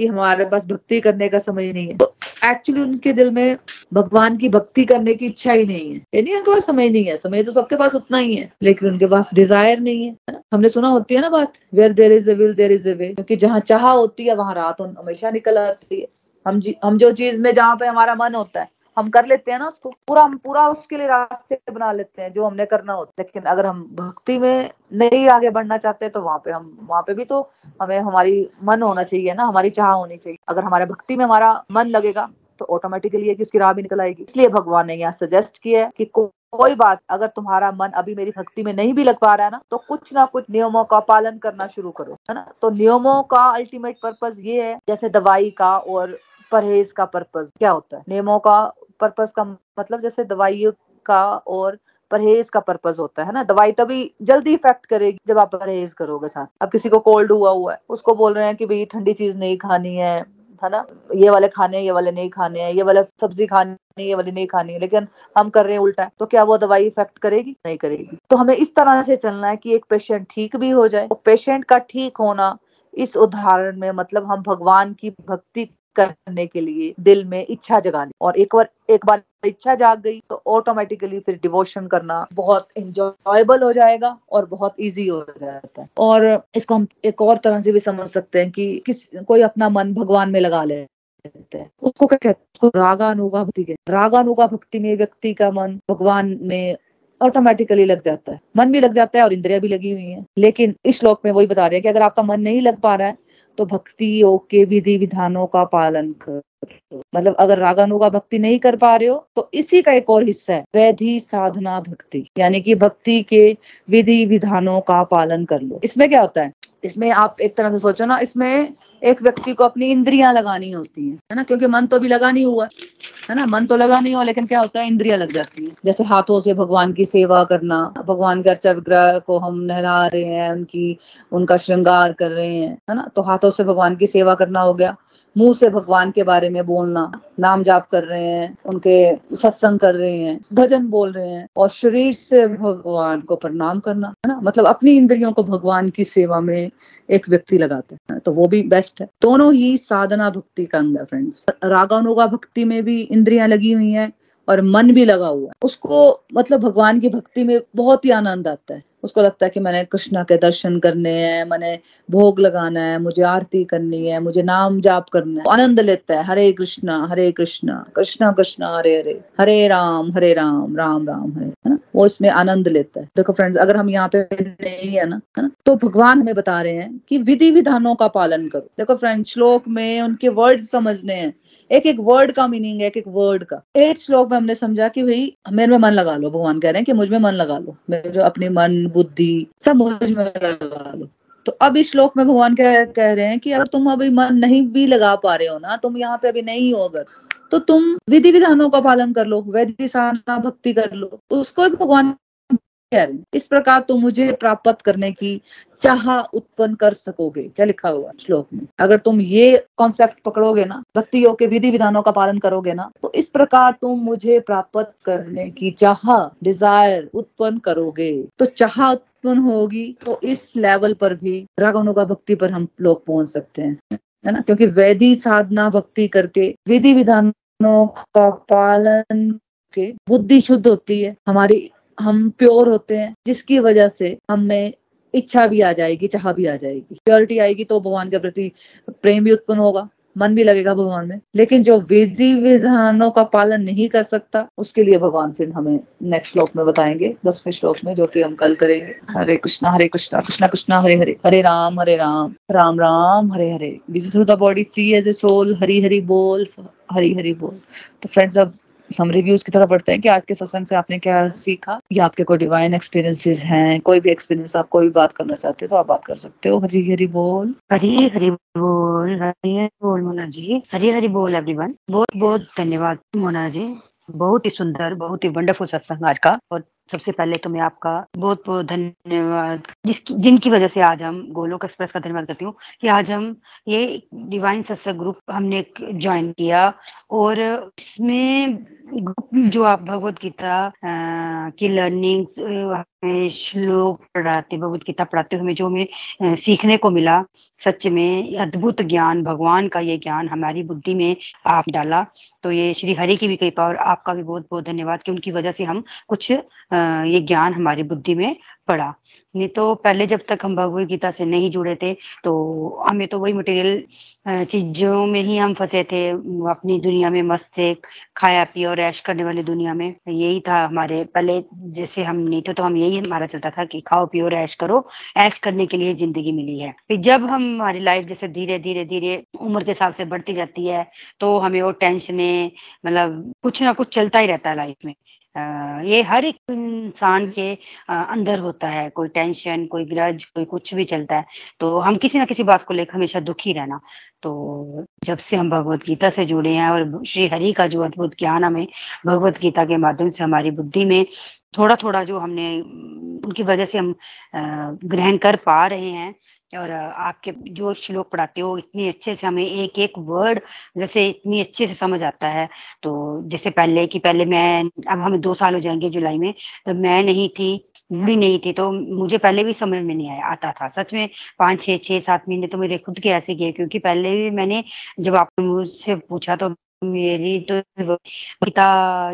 कि हमारे पास भक्ति करने का समय नहीं है। तो एक्चुअली उनके दिल में भगवान की भक्ति करने की इच्छा ही नहीं है। यानी उनके पास समय नहीं है। समय तो सबके पास उतना ही है, लेकिन उनके पास डिज़ायर नहीं है हमने सुना होती है ना बात where there is a will there is a way क्योंकि जहाँ चाह होती है, वहाँ रात हमेशा निकल आती है। हम जी हम जो चीज़ में जहाँ पे हमारा मन होता है हम कर लेते हैं ना उसको पूरा हम पूरा उसके लिए रास्ते बना लेते हैं जो हमने करना होता है। लेकिन अगर हम भक्ति में नहीं आगे बढ़ना चाहते तो वहाँ पे हम वहाँ पे भी तो हमें हमारी मन होना चाहिए ना हमारी चाह होनी चाहिए। अगर हमारे भक्ति में हमारा मन लगेगा तो ऑटोमेटिकली है कि उसकी राह भी निकल आएगी। इसलिए भगवान ने यहाँ सजेस्ट किया है कि को, कोई बात अगर तुम्हारा मन अभी मेरी भक्ति में नहीं भी लग पा रहा है ना तो कुछ ना कुछ नियमों का पालन करना शुरू करो है ना? तो नियमों का अल्टीमेट पर्पज ये है जैसे दवाई का और परहेज का पर्पज क्या होता है? नियमों का पर्पज का मतलब जैसे दवाइयों का और परहेज का पर्पज होता है ना? दवाई तभी जल्दी इफ़ेक्ट करेगी जब आप परहेज करोगे साथ। अब किसी को कोल्ड हुआ हुआ है, उसको बोल रहे हैं कि भाई ठंडी चीज़ नहीं खानी है है ना? ये वाले खाने ये वाले नहीं खाने हैं, ये वाला सब्ज़ी खानी ये वाली नहीं खानी है, लेकिन हम कर रहे हैं उल्टा है। तो क्या वो दवाई इफ़ेक्ट करेगी? नहीं करेगी। तो हमें इस तरह से चलना है कि एक पेशेंट ठीक भी हो जाए तो पेशेंट का ठीक होना इस उदाहरण में मतलब हम भगवान की भक्ति करने के लिए दिल में इच्छा जगानी और एक बार एक बार इच्छा जाग गई तो ऑटोमेटिकली फिर डिवोशन करना बहुत इंजॉयबल हो जाएगा और बहुत इजी हो जाता है। और इसको हम एक और तरह से भी समझ सकते हैं कि किस, कोई अपना मन भगवान में लगा ले उसको क्या कहते हैं? रागानुगा भक्ति के रागानुगा भक्ति में व्यक्ति का मन भगवान में ऑटोमेटिकली लग जाता है। मन भी लग जाता है और इंद्रिया भी लगी हुई है। लेकिन इस श्लोक में वही बता रहे हैं कि अगर आपका मन नहीं लग पा रहा है तो भक्ति योग के विधि विधानों का पालन कर। मतलब अगर रागानुगा भक्ति नहीं कर पा रहे हो तो इसी का एक और हिस्सा है, वैधि साधना भक्ति। यानी कि भक्ति के विधि विधानों का पालन कर लो। इसमें क्या होता है? इसमें आप एक तरह से सोचो ना, इसमें एक व्यक्ति को अपनी इंद्रियाँ लगानी होती है ना? क्योंकि मन तो भी लगा नहीं हुआ, है ना? मन तो लगा नहीं हुआ, लेकिन क्या होता है? इंद्रिया लग जाती है। जैसे हाथों से भगवान की सेवा करना, भगवान के अर्चा विग्रह को हम नहला रहे हैं, उनकी, उनका श्रृंगार कर रहे हैं, है ना? तो हाथों से भगवान की सेवा करना हो गया। मुँह से भगवान के बारे में बोलना, नाम जाप कर रहे हैं, उनके सत्संग कर रहे हैं, भजन बोल रहे हैं, और शरीर से भगवान को प्रणाम करना, है ना? मतलब अपनी इंद्रियों को भगवान की सेवा में एक व्यक्ति लगाते हैं तो वो भी बेस्ट है। दोनों ही साधना भक्ति का अंग है फ्रेंड्स रागानुगा भक्ति में भी इंद्रियाँ लगी हुई हैं और मन भी लगा हुआ है। उसको मतलब भगवान की भक्ति में बहुत ही आनंद आता है। उसको लगता है कि मैंने कृष्णा के दर्शन करने हैं, मैंने भोग लगाना है, मुझे आरती करनी है, मुझे नाम जाप करना है। आनंद लेता है, हरे कृष्णा हरे कृष्णा कृष्णा कृष्णा, हरे हरे हरे राम हरे राम राम राम, हरे, है ना? वो इसमें आनंद लेता है। देखो फ्रेंड्स अगर हम यहाँ पे नहीं है ना है ना तो भगवान हमें बता रहे हैं कि विधि विधानों का पालन करो। देखो फ्रेंड्स श्लोक में उनके वर्ड समझने हैं। एक एक वर्ड का मीनिंग है एक एक वर्ड का। एक श्लोक में हमने समझा कि भाई, मेरे में मन लगा लो, भगवान कह रहे हैं कि मुझमें मन लगा लो। मेरे अपने मन बुद्धि, समझ मुझमें लगा लो। तो अब इस श्लोक में भगवान क्या कह रहे हैं कि अगर तुम अभी मन नहीं भी लगा पा रहे हो ना, तुम यहाँ पे अभी नहीं हो अगर तो तुम विधि विधानों का पालन कर लो वैधि साधना, भक्ति कर लो। उसको भी भगवान इस प्रकार तुम मुझे प्राप्त करने की चाह उत्पन्न कर सकोगे, क्या लिखा हुआ श्लोक में? अगर तुम ये कॉन्सेप्ट पकड़ोगे ना भक्ति योग के विधि विधानों का पालन करोगे ना तो इस प्रकार तुम मुझे प्राप्त करने की चाह डिज़ायर उत्पन्न करोगे। तो चाह उत्पन्न होगी तो इस लेवल पर भी रागानुगा भक्ति पर हम लोग पहुँच सकते हैं, है ना? क्योंकि वैधि साधना भक्ति करके विधि विधानों का पालन के बुद्धि शुद्ध होती है, हमारी हम प्योर होते हैं, जिसकी वजह से हमें इच्छा भी आ जाएगी, चाह भी आ जाएगी। प्योरिटी आएगी तो भगवान के प्रति प्रेम भी उत्पन्न होगा, मन भी लगेगा भगवान में। लेकिन जो विधि विधानों का पालन नहीं कर सकता, उसके लिए भगवान फिर हमें नेक्स्ट श्लोक में बताएँगे, दसवें श्लोक में, जो कि हम कल करेंगे। Hare Krishna Hare Krishna Krishna Krishna, Hare Hare. Hare Ram Hare Ram. Ram Ram, Hare Hare. Through the body free as a soul Hari Hari बोल, हरी हरी बोल। तो फ्रेंड्स अब हम रिव्यूज़ की तरफ़ बढ़ते हैं कि आज के सत्संग से आपने क्या सीखा? या आपके कोई डिवाइन एक्सपीरियंसेस हैं? कोई भी एक्सपीरियंस आप कोई भी बात करना चाहते हो तो आप बात कर सकते हो। हरी हरी बोल। हरी हरी बोल, हरी हरी बोल मोना जी। हरी हरी बोल एवरीवन बहुत बहुत धन्यवाद मोना जी। बहुत ही सुंदर, बहुत ही वंडरफुल सत्संग आज का। और सबसे पहले तो मैं आपका बहुत बहुत धन्यवाद। जिसकी, जिनकी वजह से आज हम गोलोक एक्सप्रेस का धन्यवाद करती हूँ कि आज हम ये डिवाइन सत्संग ग्रुप हमने ज्वाइन किया और इसमें जो आप भगवत गीता की लर्निंग श्लोक पढ़ाते, भगवत गीता पढ़ाते हुए जो हमें सीखने को मिला, सच में अद्भुत ज्ञान, भगवान का ये ज्ञान हमारी बुद्धि में आप डाला। तो ये श्री हरि की भी कृपा और आपका भी बहुत बहुत धन्यवाद कि उनकी वजह से हम कुछ ये ज्ञान हमारी बुद्धि में पड़ा। नहीं तो पहले जब तक हम भगवत गीता से नहीं जुड़े थे तो हमें तो वही मटेरियल चीज़ों में ही हम फंसे थे। अपनी दुनिया में मस्त थे, खाया पिया और ऐश करने वाली दुनिया में। यही था हमारे, पहले जैसे हम नहीं थे तो हम यही हमारा चलता था कि खाओ, पियो और ऐश करो। ऐश करने के लिए ज़िंदगी मिली है। फिर जब हम हमारी लाइफ जैसे धीरे धीरे धीरे उम्र के हिसाब से बढ़ती जाती है तो हमें वो टेंशन मतलब कुछ ना कुछ चलता ही रहता है लाइफ में। ये हर एक इंसान के अंदर होता है। कोई टेंशन, कोई ग्रज, कोई कुछ भी चलता है। तो हम किसी ना किसी बात को लेकर हमेशा दुखी रहना। तो जब से हम भगवत गीता से जुड़े हैं और श्री हरि का जो अद्भुत ज्ञान हमें भगवत गीता के माध्यम से हमारी बुद्धि में थोड़ा थोड़ा जो हमने, उनकी वजह से हम ग्रहण कर पा रहे हैं और आपके जो श्लोक पढ़ाते हो, इतनी अच्छे से हमें एक एक वर्ड जैसे इतनी अच्छे से समझ आता है। तो जैसे पहले कि पहले मैं, अब हमें दो साल हो जाएँगे जुलाई में, तब मैं नहीं थी। बूढ़ी नहीं थी तो मुझे पहले भी समझ में नहीं आया, आता था। सच में पाँच छः छः सात महीने तो मेरे खुद के ऐसे गए, क्योंकि पहले भी मैंने जब आपने मुझसे पूछा तो मेरी तो पिता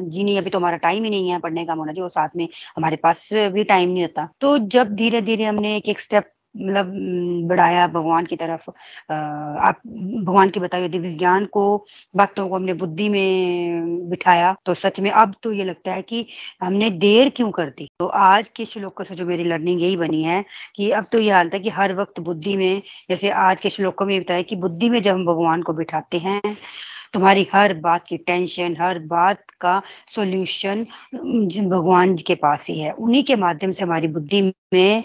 जी नहीं अभी तो हमारा टाइम ही नहीं है पढ़ने का, मोना जी, और साथ में हमारे पास भी टाइम नहीं होता। तो जब धीरे धीरे हमने एक एक स्टेप मतलब बढ़ाया भगवान की तरफ़। आप भगवान की बताई दिव्य ज्ञान को बातों को हमने बुद्धि में बिठाया। तो सच में अब तो ये लगता है कि हमने देर क्यों कर दी? तो आज के श्लोकों से जो मेरी लर्निंग यही बनी है कि अब तो ये हालत है कि हर वक्त बुद्धि में, जैसे आज के श्लोकों में बताया कि बुद्धि में जब हम भगवान को बिठाते हैं तुम्हारी हर बात की टेंशन हर बात का सॉल्यूशन भगवान के पास ही है। उन्हीं के माध्यम से हमारी बुद्धि में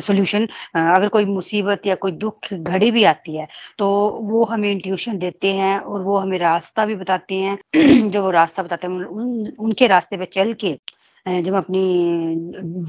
सॉल्यूशन अगर कोई मुसीबत या कोई दुख घड़ी भी आती है तो वो हमें इंट्यूशन देते हैं और वो हमें रास्ता भी बताते हैं। जो वो रास्ता बताते हैं उन, उनके रास्ते पे चल के जब अपनी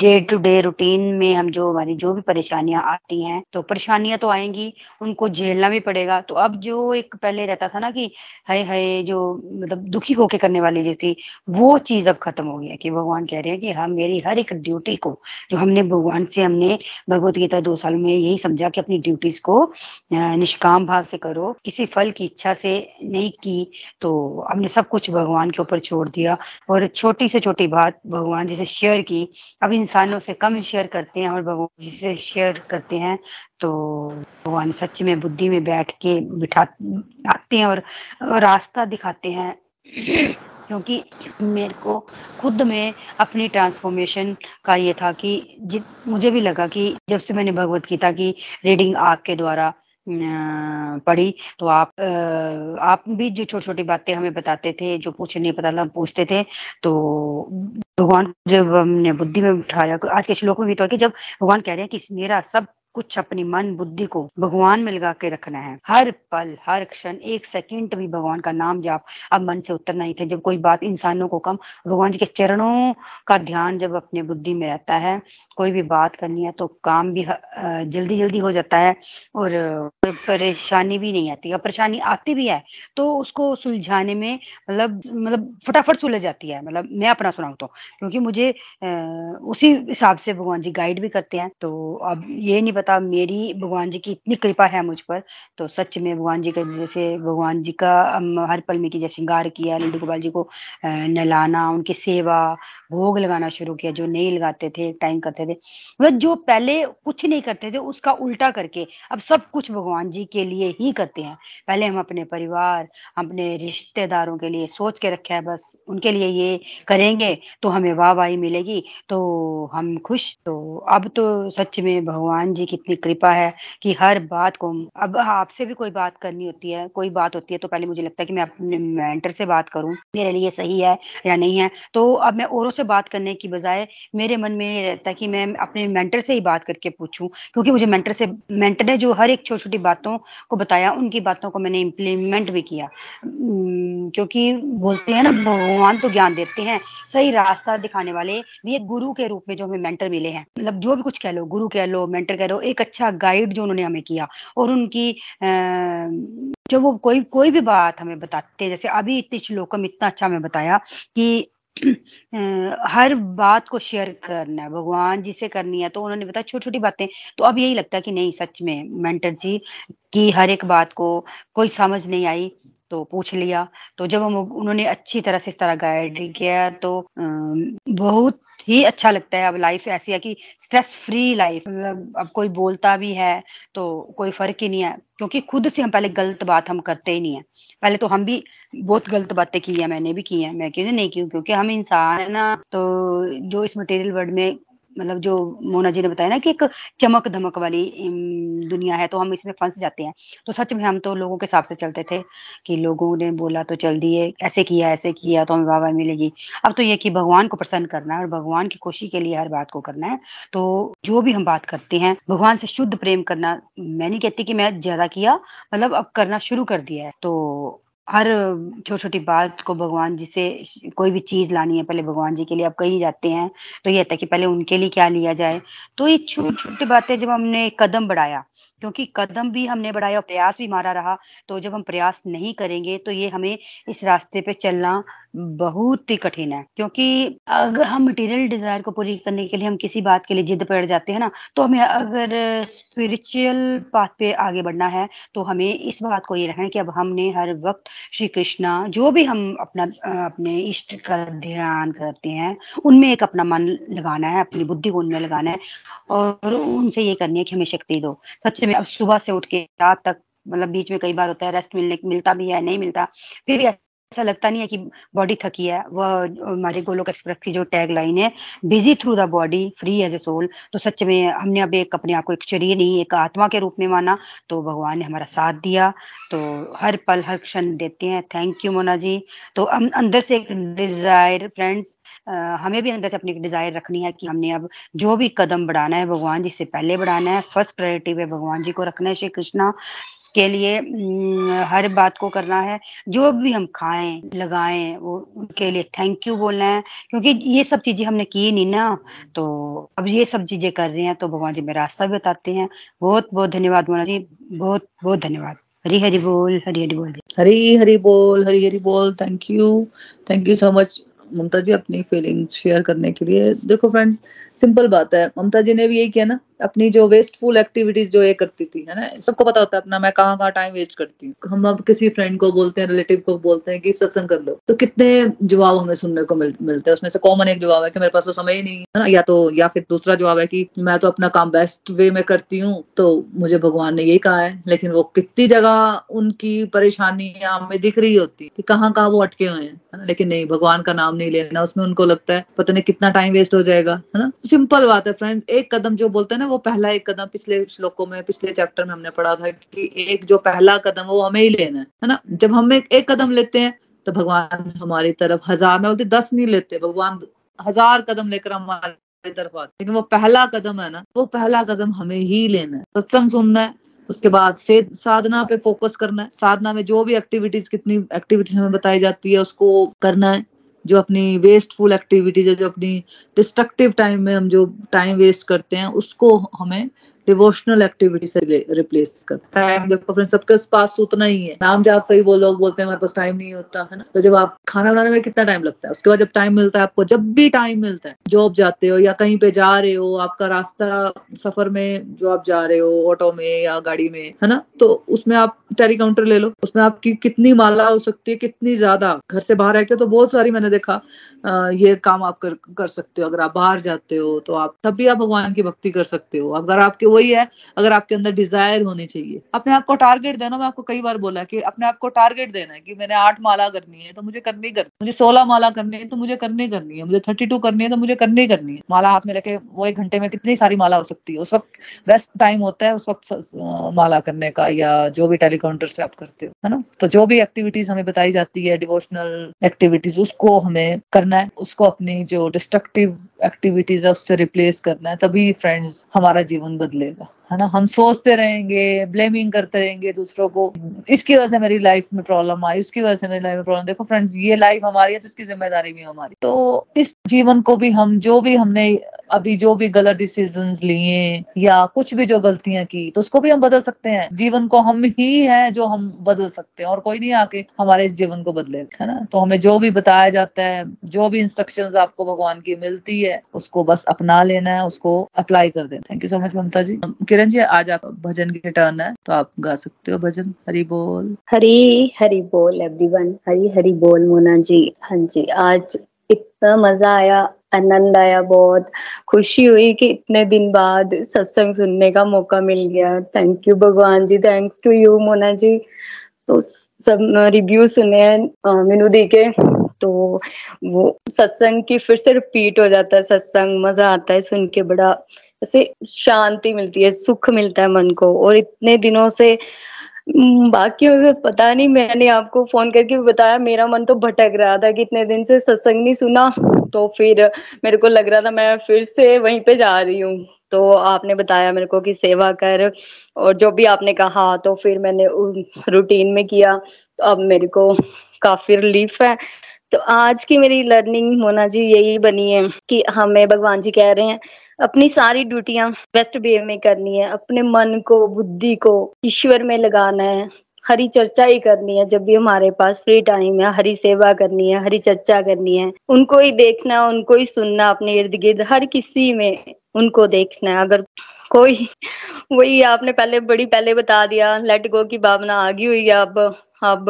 डे टू डे रूटीन में हम जो हमारी जो भी परेशानियाँ आती हैं तो परेशानियाँ तो आएँगी, उनको झेलना भी पड़ेगा। तो अब जो एक पहले रहता था ना कि हाय हाय, जो मतलब दुखी होके करने वाली जो थी, वो चीज़ अब खत्म हो गया कि भगवान कह रहे हैं कि हम मेरी हर एक ड्यूटी को, जो हमने भगवान से, हमने भगवत गीता दो साल में यही समझा कि अपनी ड्यूटीज़ को निष्काम भाव से करो, किसी फल की इच्छा से नहीं की तो हमने सब कुछ भगवान के ऊपर छोड़ दिया। और छोटी से छोटी बात जी से शेयर की। अब इंसानों से कम शेयर करते हैं और भगवान जी से शेयर करते हैं तो भगवान सच में बुद्धि में बैठ के बिठा आते हैं और, रास्ता दिखाते हैं। क्योंकि मेरे को खुद में अपनी ट्रांसफॉर्मेशन का ये था कि मुझे भी लगा कि जब से मैंने भगवत गीता की रीडिंग आपके द्वारा पढ़ी तो आप आप भी जो छोटी छोटी बातें हमें बताते थे जो पूछे नहीं पता हम पूछते थे तो भगवान जब हमने बुद्धि में उठाया, आज के श्लोक में भी तो कि जब भगवान कह रहे हैं कि मेरा सब कुछ अपनी मन बुद्धि को भगवान में लगा के रखना है। हर पल, हर क्षण, एक सेकंड भी भगवान का नाम जाप अब मन से उतर नहीं थे। जब कोई बात इंसानों को कम, भगवान जी के चरणों का ध्यान जब अपने बुद्धि में रहता है, कोई भी बात करनी है तो काम भी जल्दी जल्दी हो जाता है और परेशानी भी नहीं आती। परेशानी आती भी है तो उसको सुलझाने में मतलब मतलब फटाफट सुलझ जाती है। मतलब मैं अपना सुनाऊ तो क्योंकि मुझे उसी हिसाब से भगवान जी गाइड भी करते हैं। तो अब ये नहीं पता मेरी भगवान जी की इतनी कृपा है मुझ पर। तो सच में भगवान जी का जैसे भगवान जी का हर पल में की जैसे श्रृंगार किया, लड्डू गोपाल जी को नहलाना, उनकी सेवा, भोग लगाना शुरू किया, जो नहीं लगाते थे टाइम करते थे। मतलब जो पहले कुछ नहीं करते थे, उसका उल्टा करके अब सब कुछ भगवान जी के लिए ही करते हैं। पहले हम अपने परिवार, अपने रिश्तेदारों के लिए सोच के रखे है, बस उनके लिए ये करेंगे तो हमें वाह वाही मिलेगी तो हम खुश। तो अब तो सच में भगवान जी की इतनी कृपा है कि हर बात को, अब आपसे भी कोई बात करनी होती है, कोई बात होती है तो पहले मुझे लगता है कि मैं अपने मेंटर से बात करूँ, मेरे लिए सही है या नहीं है। तो अब मैं औरों से बात करने की बजाय, मेरे मन में ये रहता है कि मैं अपने मेंटर से ही बात करके पूछूँ, क्योंकि मुझे मेंटर से, मेंटर ने जो हर एक छोटी छोटी बातों को बताया, उनकी बातों को मैंने इम्प्लीमेंट भी किया। क्योंकि बोलते हैं ना, भगवान तो ज्ञान देते हैं। सही रास्ता दिखाने वाले भी एक गुरु के रूप में जो हमें मेंटर मिले हैं। मतलब जो भी कुछ कह लो, गुरु कह लो मेंटर कह लो, एक अच्छा गाइड जो उन्होंने हमें किया और उनकी जो वो कोई कोई भी बात हमें बताते हैं। जैसे अभी इतने श्लोकम इतना अच्छा हमें बताया कि हर बात को शेयर करना है, भगवान जी से करनी है। तो उन्होंने बताया छोटी छोटी बातें। तो अब यही लगता है कि नहीं, सच में मेंटर जी की हर एक बात को कोई समझ नहीं आई। तो पूछ लिया। तो जब हम उन्होंने अच्छी तरह से इस तरह गाइड किया तो बहुत ही अच्छा लगता है अब लाइफ ऐसी है कि स्ट्रेस फ्री लाइफ मतलब अब कोई बोलता भी है तो कोई फ़र्क ही नहीं है। क्योंकि खुद से हम पहले गलत बात हम करते ही नहीं है। पहले तो हम भी बहुत गलत बातें की है मैंने भी की है। मैं क्यों नहीं की क्योंकि हम इंसान है ना तो जो इस मटेरियल वर्ल्ड में मतलब जो मोना जी ने बताया ना कि एक चमक धमक वाली दुनिया है तो हम इसमें फंस जाते हैं। तो सच में हम तो लोगों के हिसाब से चलते थे कि लोगों ने बोला तो चल दिए, ऐसे किया ऐसे किया तो हमें वाह मिलेगी। अब तो ये कि भगवान को प्रसन्न करना है और भगवान की खुशी के लिए हर बात को करना है। तो जो भी हम बात करते हैं, भगवान से शुद्ध प्रेम करना मैं नहीं कहती कि मैं ज़्यादा किया मतलब अब करना शुरू कर दिया है। तो हर छोटी छोटी बात को भगवान जी से कोई भी चीज़ लानी है, पहले भगवान जी के लिए आप कहीं जाते हैं तो ये होता है कि पहले उनके लिए क्या लिया जाए। तो ये छोटी छोटी बातें जब हमने कदम बढ़ाया, क्योंकि कदम भी हमने बढ़ाया और प्रयास भी मारा रहा तो जब हम प्रयास नहीं करेंगे तो ये हमें इस रास्ते पे चलना बहुत ही कठिन है, क्योंकि अगर हम मटेरियल डिज़ायर को पूरी करने के लिए हम किसी बात के लिए जिद पड़ जाते हैं ना तो हमें अगर स्पिरिचुअल पाथ पे आगे बढ़ना है तो हमें इस बात को ये रखना है कि अब हमने हर वक्त श्री कृष्णा, जो भी हम अपना अपने इष्ट का ध्यान करते हैं, उनमें एक अपना मन लगाना है, अपनी बुद्धि को उनमें लगाना है, और उनसे ये करनी है कि हमें शक्ति दो। सच में अब सुबह से उठ के रात तक मतलब बीच में कई बार होता है रेस्ट मिलने, मिलता भी है, नहीं मिलता, फिर भी ऐसा लगता नहीं है कि बॉडी थकी है। वह, हमारे गोलोक एक्सप्रेस की जो टैग लाइन है busy through the body free as a soul तो सच में हमने अब एक अपने आप को एक शरीर नहीं, एक आत्मा के रूप में माना तो भगवान ने हमारा साथ दिया। तो हर पल, हर क्षण देते हैं। Thank you Mona ji. तो हम अंदर से एक डिज़ायर फ्रेंड्स हमें भी अंदर से अपनी डिज़ायर रखनी है कि हमने अब जो भी कदम बढ़ाना है, भगवान जी से पहले बढ़ाना है। फ़र्स्ट प्रायोरिटी पे भगवान जी को रखना है श्री कृष्णा। के लिए हर बात को करना है। जो भी हम खाएँ, लगाएँ, वो उनके लिए थैंक यू बोलना है। क्योंकि ये सब चीज़ें हमने की नहीं ना। तो अब ये सब चीज़ें कर रहे हैं तो भगवान जी में रास्ता भी बताते हैं। बहुत बहुत धन्यवाद मोना जी। बहुत बहुत धन्यवाद। हरी हरी बोल, हरी हरी बोल। हरी हरी बोल, हरी हरी बोल। Thank you thank you so much Mamta ji अपनी फीलिंग शेयर करने के लिए। देखो फ्रेंड्स सिंपल बात है। ममता जी ने भी यही किया ना। अपनी जो वेस्टफुल एक्टिविटीज़ जो ये करती थी है ना? सबको पता होता है अपना मैं कहाँ कहाँ टाइम वेस्ट करती हूँ। हम अब किसी फ्रेंड को बोलते हैं रिलेटिव को बोलते हैं कि सत्संग कर लो। तो कितने जवाब हमें सुनने को मिल, मिलते हैं। उसमें से कॉमन एक जवाब है कि मेरे पास तो समय ही नहीं है। ना? या तो या फिर दूसरा जवाब है कि मैं तो अपना काम बेस्ट वे में करती हूँ। तो मुझे भगवान ने यही कहा है। लेकिन वो कितनी जगह उनकी परेशानी हमें दिख रही होती कि कहाँ कहाँ वो अटके हुए हैं लेकिन नहीं भगवान का नाम नहीं लेना उसमें उनको लगता है पता नहीं कितना टाइम वेस्ट हो जाएगा है ना? सिंपल बात है फ्रेंड्स एक कदम जो बोलते हैं ना वो पहला एक कदम पिछले श्लोकों में पिछले चैप्टर में हमने पढ़ा था कि एक जो पहला कदम वो हमें ही लेना है है ना? जब हम एक, एक कदम लेते हैं तो भगवान हमारी तरफ़ हज़ार में बोलते दस नहीं लेते भगवान हज़ार कदम लेकर हमारी तरफ़ आते लेकिन वो पहला कदम है ना वो पहला कदम हमें ही लेना है। सत्संग सुनना है उसके बाद से साधना पे फोकस करना है। साधना में जो भी एक्टिविटीज़ कितनी एक्टिविटीज़ हमें बताई जाती है उसको करना है। जो अपनी वेस्टफुल एक्टिविटीज़ है, जो अपनी डिस्ट्रक्टिव टाइम में हम जो टाइम वेस्ट करते हैं, उसको हमें डिवोशनल एक्टिविटी से रिप्लेस कर टाइम देखो फ्रेंड सबके पास उतना ही है। नाम जब कई वो लोग बोलते हैं हमारे पास टाइम नहीं होता है ना? तो जब आप खाना बनाने में कितना टाइम लगता है? उसके बाद जब टाइम मिलता है आपको जब भी टाइम मिलता है जॉब जाते हो या कहीं पे जा रहे हो आपका रास्ता सफ़र में जो आप जा रहे हो ऑटो में या गाड़ी में है ना? तो उसमें आप टेरी काउंटर ले लो। उसमें आपकी कितनी माला हो सकती है कितनी ज़्यादा। घर से बाहर रहते तो बहुत सारी मैंने देखा आ, ये काम आप कर कर सकते हो। अगर आप बाहर जाते हो तो आप तब भी आप भगवान की भक्ति कर सकते हो। अगर आपके वही है, अगर आपके अंदर डिज़ायर होनी चाहिए। अपने आप को टारगेट देना, मैं आपको कई बार बोला कि अपने आप को टारगेट देना है कि मैंने आठ माला करनी है तो मुझे करनी करनी मुझे सोलह माला करनी है तो मुझे करनी करनी है, मुझे थर्टी टू करनी है तो मुझे करनी करनी है। माला हाथ में लेके वो एक घंटे में कितनी सारी माला हो सकती है? उस वक्त बेस्ट टाइम होता है, उस वक्त माला करने का या जो भी टेलीकाउंटर से आप करते हो, है ना? तो जो भी एक्टिविटीज़ हमें बताई जाती है डिवोशनल एक्टिविटीज़ उसको हमें करना है, उसको अपनी जो डिस्ट्रक्टिव एक्टिविटीज़ है उससे रिप्लेस करना है तभी फ्रेंड्स हमारा जीवन बदलेगा। है ना? हम सोचते रहेंगे ब्लेमिंग करते रहेंगे दूसरों को। इसकी वजह से मेरी लाइफ में प्रॉब्लम आई, उसकी वजह से मेरी लाइफ में प्रॉब्लम देखो फ्रेंड्स ये लाइफ हमारी है तो इसकी ज़िम्मेदारी भी हमारी तो इस जीवन को भी हम, जो भी हमने अभी जो भी गलत डिसीज़न लिए या कुछ भी जो गलतियाँ की तो उसको भी हम बदल सकते हैं। जीवन को हम ही है जो हम बदल सकते हैं, और कोई नहीं आके हमारे इस जीवन को बदले, है ना? तो हमें जो भी बताया जाता है, जो भी इंस्ट्रक्शंस आपको भगवान की मिलती है, उसको बस अपना लेना है, उसको अप्लाई कर देना thank you so much Mamta ji. Kiran ji, आज आप भजन की टर्न है तो आप गा सकते हो भजन। हरी बोल। हरी हरी बोल एवरीवन हरी हरी बोल, मोना जी। हाँ जी, आज इतना मज़ा आया, आनंद आया बहुत। खुशी हुई कि इतने दिन बाद सत्संग सुनने का मौका मिल गया। थैंक यू भगवान जी। Thanks to you Mona ji. तो सब रिव्यू सुने हैं मीनू दी के। तो वो सत्संग की फिर से रिपीट हो जाता है, सत्संग। मज़ा आता है सुन के, बड़ा ऐसे शांति मिलती है, सुख मिलता है मन को। और इतने दिनों से बाकी पता नहीं, मैंने आपको फ़ोन करके बताया, मेरा मन तो भटक रहा था कि इतने दिन से सत्संग नहीं सुना तो फिर मेरे को लग रहा था मैं फिर से वहीं पे जा रही हूँ। तो आपने बताया मेरे को कि सेवा कर, और जो भी आपने कहा तो फिर मैंने रूटीन में किया तो अब मेरे को काफ़ी रिलीफ है। तो आज की मेरी लर्निंग मोना जी, यही बनी है कि हमें भगवान जी कह रहे हैं, अपनी सारी ड्यूटियाँ बेस्ट वे में करनी है, अपने मन को, बुद्धि को, ईश्वर में लगाना है, हरी चर्चा ही करनी है, जब भी हमारे पास फ्री टाइम है, हरी सेवा करनी है, हरी चर्चा करनी है, उनको ही देखना, उनको ही सुनना अपने इर्द गिर्द, हर किसी में उनको देखना है। अगर कोई, वही आपने पहले, बड़ी पहले बता दिया लेट गो की भावना आ गई हुई है अब। अब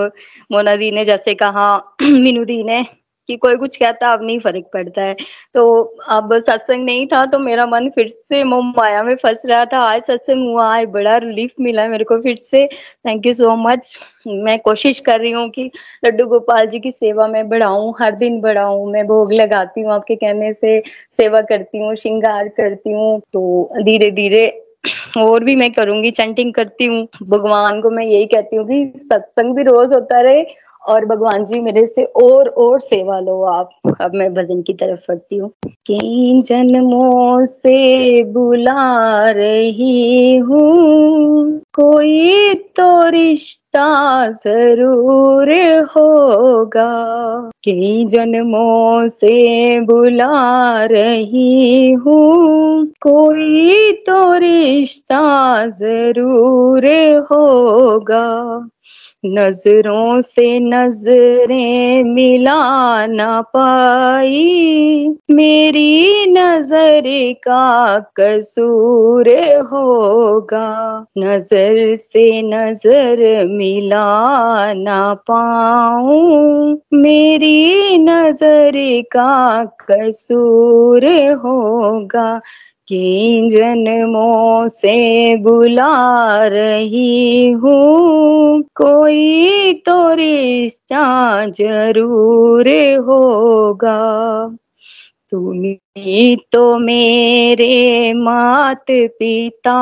मोना दी ने जैसे कहा, मीनू दी ने कि कोई कुछ कहता अब नहीं फ़र्क पड़ता है। तो अब सत्संग नहीं था तो मेरा मन फिर से मोह माया में फंस रहा था। आज सत्संग हुआ है बड़ा रिलीफ मिला मेरे को फिर से। थैंक यू सो मच मैं कोशिश कर रही हूँ कि लड्डू गोपाल जी की सेवा में बढ़ाऊं, हर दिन बढ़ाऊं। मैं भोग लगाती हूँ आपके कहने से, सेवा करती हूँ, श्रृंगार करती हूँ। तो धीरे धीरे और भी मैं करूँगी चैंटिंग करती हूँ। भगवान को मैं यही कहती हूँ कि सत्संग भी रोज होता रहे और भगवान जी मेरे से और और सेवा लो आप। अब मैं भजन की तरफ़ बढ़ती हूँ। कई जन्मों से बुला रही हूँ। कोई तो रिश्ता ज़रूर होगा। कई जन्मों से बुला रही हूँ। कोई तो रिश्ता ज़रूर होगा। नज़रों से नज़रें मिला ना पाई। मेरी नज़र का कसूर होगा। नज़र से नज़र मिला ना पाऊँ। मेरी नज़र का कसूर होगा किन जन्मों से बुला रही हूँ। कोई तो रिश्ता ज़रूर होगा। तुम्ही तो मेरे मात पिता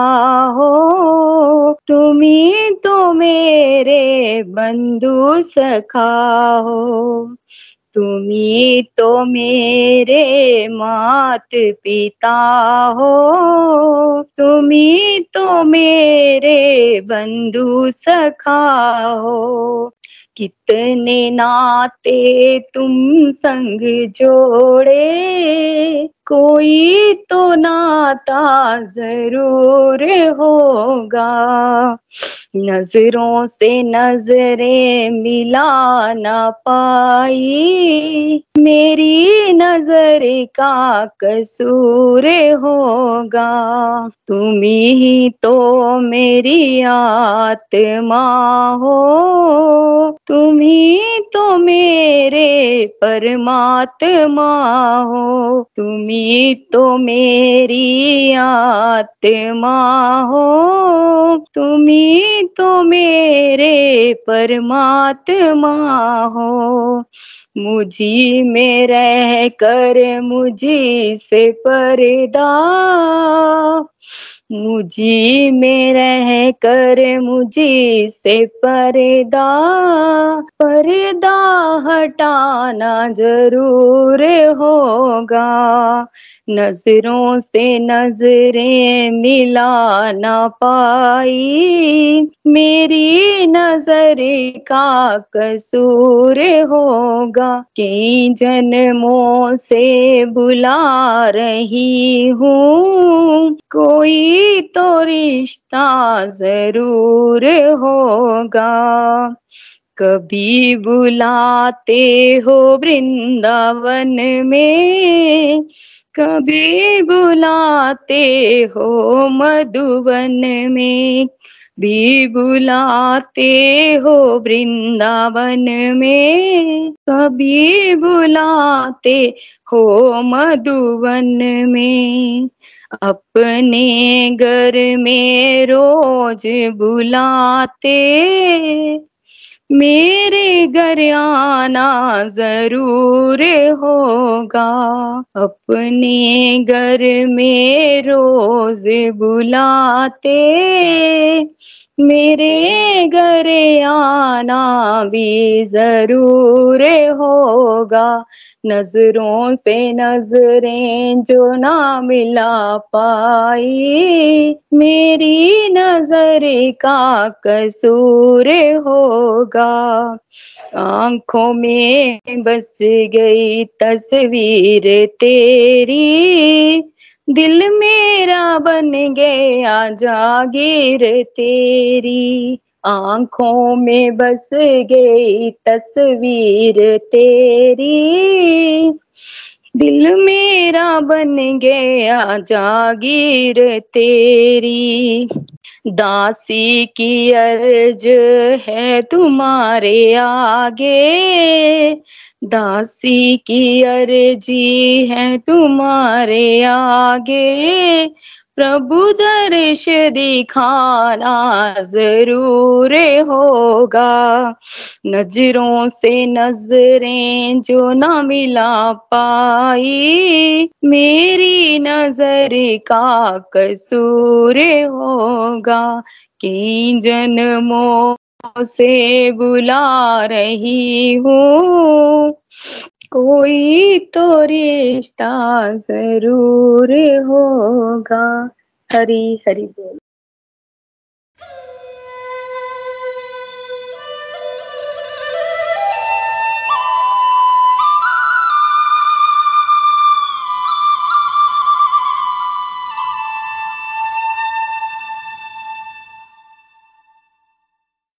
हो। तुम्ही तो मेरे बंधु सखा हो। तुम्ही तो मेरे मात पिता हो। तुम्ही तो मेरे बंधु सखा हो। कितने नाते तुम संग जोड़े कोई तो नाता ज़रूर होगा। नज़रों से नज़रें मिला ना पाई। मेरी नज़र का कसूर होगा। तुम ही तो मेरी आत्मा हो। तुम ही तो मेरे परमात्मा हो। तुम ही तो मेरी आत्मा हो तुम ही तो मेरे परमात्मा हो। मुझी में रह कर मुझी से पर्दा। मुझी में रह कर मुझी से पर्दा। पर्दा हटाना ज़रूर होगा। नज़रों से नज़रें मिला ना पाई। मेरी नज़र का कसूर होगा। कई जन्मों से बुला रही हूँ। कोई तो रिश्ता ज़रूर होगा। कभी बुलाते हो वृंदावन में। कभी बुलाते हो मधुबन में। भी बुलाते हो वृंदावन में। कभी बुलाते हो मधुवन में। अपने घर में रोज बुलाते। मेरे घर आना ज़रूर होगा। अपने घर में रोज बुलाते। मेरे घर आना भी ज़रूर होगा। नज़रों से नज़रें जो ना मिला पाई, मेरी नज़र का कसूर होगा। आँखों में बस गई तस्वीर तेरी दिल मेरा बन गया जागीर तेरी। आँखों में बस गई तस्वीर तेरी। दिल मेरा बन गया जागीर तेरी। दासी की अर्ज़ है तुम्हारे आगे। दासी की अर्जी है तुम्हारे आगे। प्रभु दर्श दिखाना ज़रूर होगा। नज़रों से नज़रें जो ना मिला पाई, मेरी नज़र का कसूर होगा। कई जन्मों से बुला रही हूँ। कोई तो रिश्ता ज़रूर होगा। हरी हरी बोल।